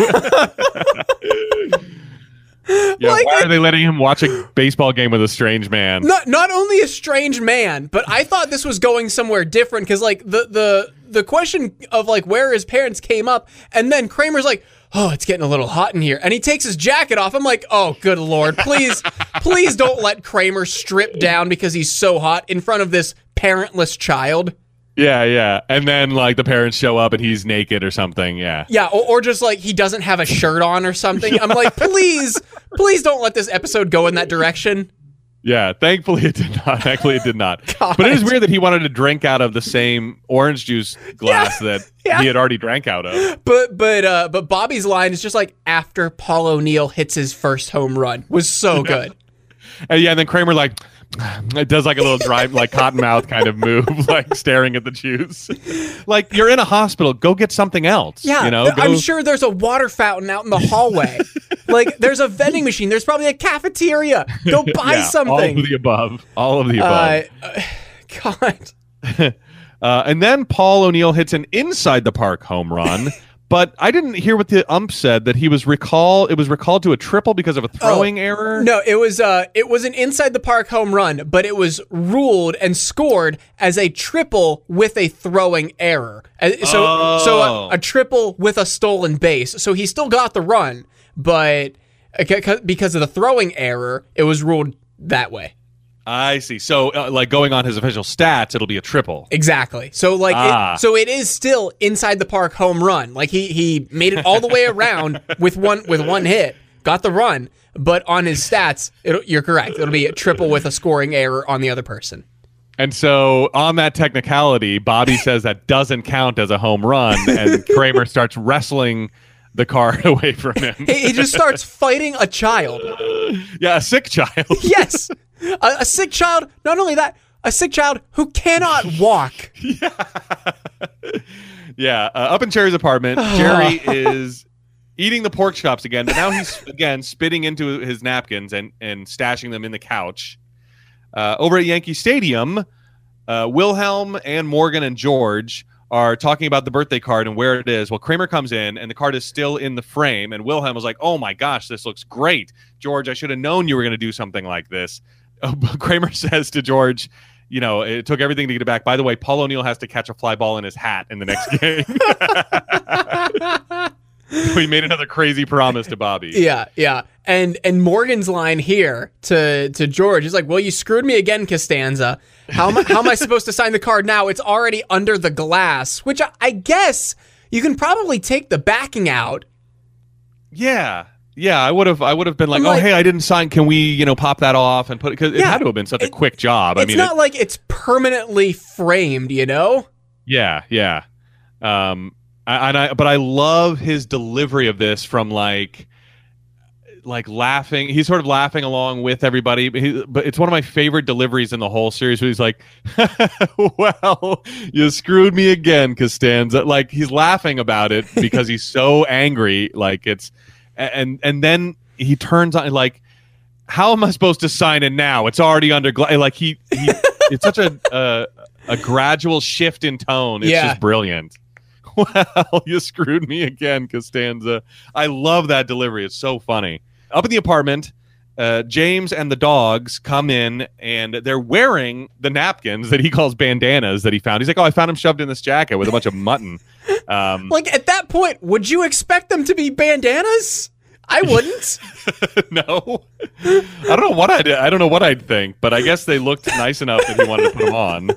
yeah, Like, why are they letting him watch a baseball game with a strange man? Not not only a strange man, but I thought this was going somewhere different because like the the the question of like where his parents came up, and then Kramer's like, "Oh, it's getting a little hot in here," and he takes his jacket off. I'm like, "Oh, good lord, please, please don't let Kramer strip down because he's so hot in front of this parentless child." Yeah, yeah. And then like the parents show up and he's naked or something. Yeah. Yeah, or, or just like he doesn't have a shirt on or something. I'm like, please, please don't let this episode go in that direction. Yeah, thankfully it did not. Thankfully it did not. But it is weird that he wanted to drink out of the same orange juice glass that yeah. he had already drank out of. But but uh but Bobby's line is just like after Paul O'Neill hits his first home run was so good. And yeah, and then Kramer like it does like a little dry like cotton mouth kind of move, like staring at the juice. like you're in a hospital, go get something else. Yeah, you know, th- I'm Go- sure there's a water fountain out in the hallway. like there's a vending machine. There's probably a cafeteria. Go buy Yeah, something. All of the above. All of the above. uh, uh, God. Uh, and then Paul O'Neill hits an inside the park home run. But I didn't hear what the ump said that he was recall. It was recalled to a triple because of a throwing error. Oh, No, it was uh it was an inside the park home run, but it was ruled and scored as a triple with a throwing error. Uh, So so Oh. a, a triple with a stolen base. So he still got the run, but uh, because of the throwing error, it was ruled that way. I see. So, uh, like going on his official stats, it'll be a triple. Exactly. So like Ah. it, so it is still inside the park home run. Like he he made it all the way around with one with one hit, got the run, but on his stats, it'll, you're correct. It'll be a triple with a scoring error on the other person. And so, on that technicality, Bobby says that doesn't count as a home run, and Kramer starts wrestling the card away from him. He, he just starts fighting a child. yeah, a sick child. Yes, a, a sick child. Not only that, a sick child who cannot walk. Yeah, uh, up in Jerry's apartment, Jerry is eating the pork chops again, but now he's again spitting into his napkins and and stashing them in the couch. Uh, over at Yankee Stadium, uh, Wilhelm and Morgan and George are talking about the birthday card and where it is. Well, Kramer comes in and the card is still in the frame, and Wilhelm was like, "Oh my gosh, this looks great, George! I should have known you were going to do something like this." Kramer says to George, "You know, it took everything to get it back." By the way, Paul O'Neill has to catch a fly ball in his hat in the next game. we made another crazy promise to Bobby. Yeah, yeah. And and Morgan's line here to to George is like, "Well, you screwed me again, Costanza. How am I, how am I supposed to sign the card now? It's already under the glass." Which I, I guess you can probably take the backing out. Yeah. Yeah, I would have. I would have been like, I'm "Oh, hey, I didn't sign. Can we, you know, pop that off and put it?" Because it Yeah. had to have been such a quick job. I mean, It's not it- like it's permanently framed, you know? yeah, yeah. Um, I, and I, but I love his delivery of this from like, like laughing. He's sort of laughing along with everybody. But, he, but it's one of my favorite deliveries in the whole series. Where he's like, "Well, you screwed me again, Costanza." Like he's laughing about it because he's so angry. Like it's, and and then he turns on like, "How am I supposed to sign it now? It's already under glass." Like he, he it's such a. Uh, a gradual shift in tone. It's Yeah. just brilliant. Well, you screwed me again, Costanza. I love that delivery. It's so funny. Up in the apartment, uh, James and the dogs come in and they're wearing the napkins that he calls bandanas that he found. He's like, "Oh, I found him shoved in this jacket with a bunch of mutton." Um, Like at that point, would you expect them to be bandanas? I wouldn't. no, I don't know what I'd. I don't know what I'd think, but I guess they looked nice enough that he wanted to put them on.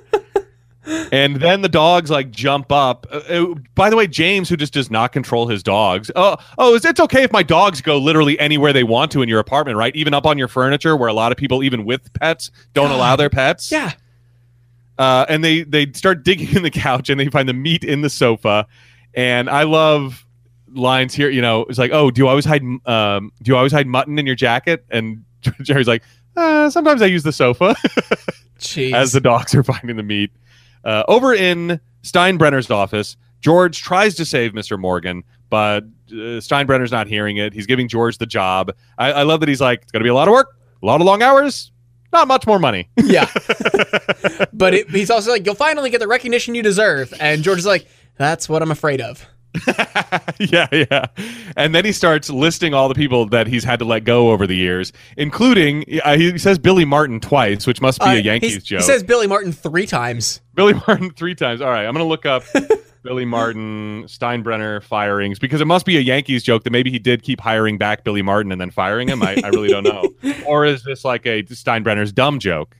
And then the dogs like jump up. Uh, uh, by the way, James, who just does not control his dogs. Oh, oh, it's, okay if my dogs go literally anywhere they want to in your apartment, right? Even up on your furniture, where a lot of people, even with pets, don't allow their pets. yeah. Uh, and they they start digging in the couch and they find the meat in the sofa. And I love lines here. You know, it's like, oh, do you always hide? Um, do you always hide mutton in your jacket? And Jerry's like, uh, sometimes I use the sofa Jeez. as the dogs are finding the meat. Uh, over in Steinbrenner's office, George tries to save Mr. Morgan, but uh, Steinbrenner's not hearing it. He's giving George the job. I, I love that he's like, it's going to be a lot of work, a lot of long hours, not much more money. Yeah. but it, he's also like, you'll finally get the recognition you deserve. And George is like, that's what I'm afraid of. yeah, yeah. And then he starts listing all the people that he's had to let go over the years, including uh, he says Billy Martin twice, which must be Uh, a Yankees joke. He says Billy Martin three times. Billy Martin three times. All right, I'm gonna look up Billy Martin Steinbrenner firings because it must be a Yankees joke that maybe he did keep hiring back Billy Martin and then firing him. I, I really don't know. or is this like a Steinbrenner's dumb joke?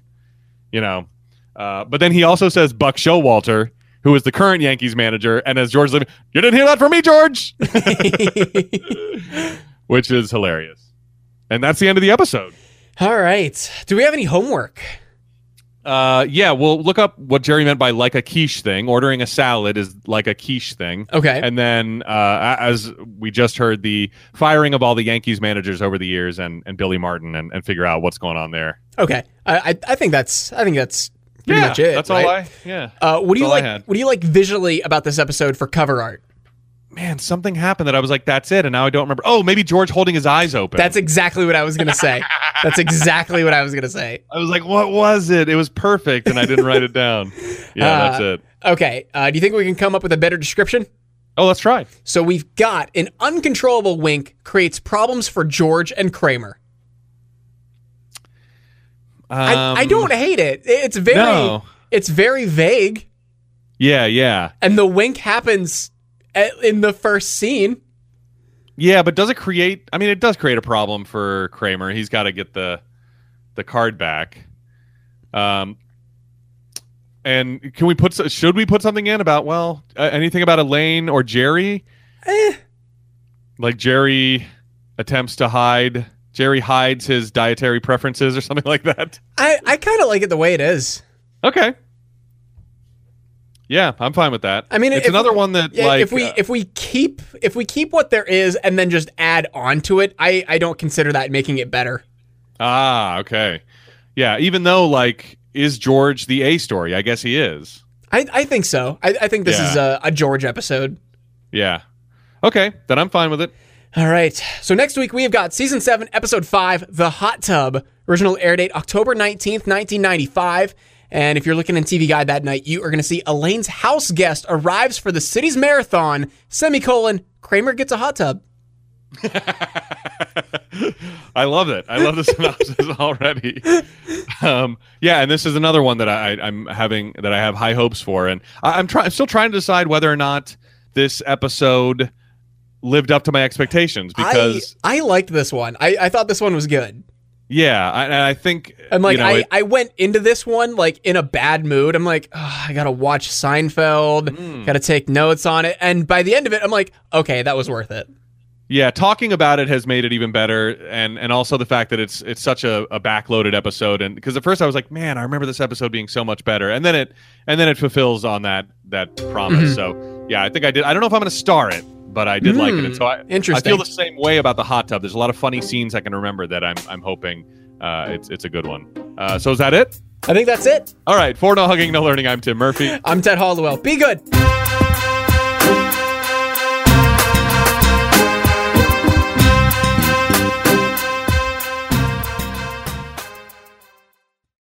You know. Uh, but then he also says Buck Showalter, who is the current Yankees manager, and as George you didn't hear that from me, George, which is hilarious. And that's the end of the episode. All right. Do we have any homework? Uh, yeah, we'll look up what Jerry meant by like a quiche thing. Ordering a salad is like a quiche thing. Okay. And then, uh, as we just heard, the firing of all the Yankees managers over the years and, and Billy Martin and, and figure out what's going on there. Okay. I, I I think that's I think that's pretty yeah, much it. that's right? all I. Yeah. Uh, what do you like? What do you like visually about this episode for cover art? Man, something happened that I was like, that's it, and now I don't remember. Oh, maybe George holding his eyes open. That's exactly what I was gonna say. That's exactly what I was gonna say. I was like, what was it? It was perfect, and I didn't write it down. Yeah, Uh, that's it. Okay. Uh, do you think we can come up with a better description? Oh, let's try. So we've got an uncontrollable wink creates problems for George and Kramer. I, I Um, don't hate it. It's very No. it's very vague, Yeah, yeah, and the wink happens at, in the first scene. yeah. But does it create? I mean, it does create a problem for Kramer. He's got to get the the card back. Um, and can we put? Should we put something in about well, uh, anything about Elaine or Jerry? Eh. Like Jerry attempts to hide. Jerry hides his dietary preferences or something like that. I, I kind of like it the way it is. Okay. Yeah, I'm fine with that. I mean, it's if- another one that Yeah, like if we uh, if we keep if we keep what there is and then just add on to it, I I don't consider that making it better. Ah, okay. Yeah, even though like is George the A story? I guess he is. I, I think so. I, I think this Yeah. is a, a George episode. Yeah. Okay, then I'm fine with it. All right. So next week we have got season seven, episode five, The Hot Tub. Original air date October 19th, 1995. And if you're looking in TV Guide that night, you are going to see Elaine's house guest arrives for the city's marathon, semicolon, Kramer gets a hot tub. I love it. I love the synopsis already. Um, yeah, and this is another one that I, I'm having that I have high hopes for, and I, I'm trying. I'm still trying to decide whether or not this episode lived up to my expectations because I, I liked this one. I, I thought this one was good. yeah, I, I think I'm like, you know, I, it- I went into this one like in a bad mood. I'm like, "Ugh, I gotta watch Seinfeld, Hmm. gotta take notes on it. And by the end of it, I'm like, okay, that was worth it. Yeah, talking about it has made it even better, and and also the fact that it's it's such a, a backloaded episode, and because at first I was like, man, I remember this episode being so much better, and then it and then it fulfills on that that promise. So yeah, I think I did. I don't know if I'm going to star it, but I did like it, and so I I feel the same way about the hot tub. There's a lot of funny scenes I can remember that I'm I'm hoping uh, it's it's a good one. Uh, so is that it? I think that's it. All right, for no hugging, no learning. I'm Tim Murphy. I'm Ted Hollowell. Be good.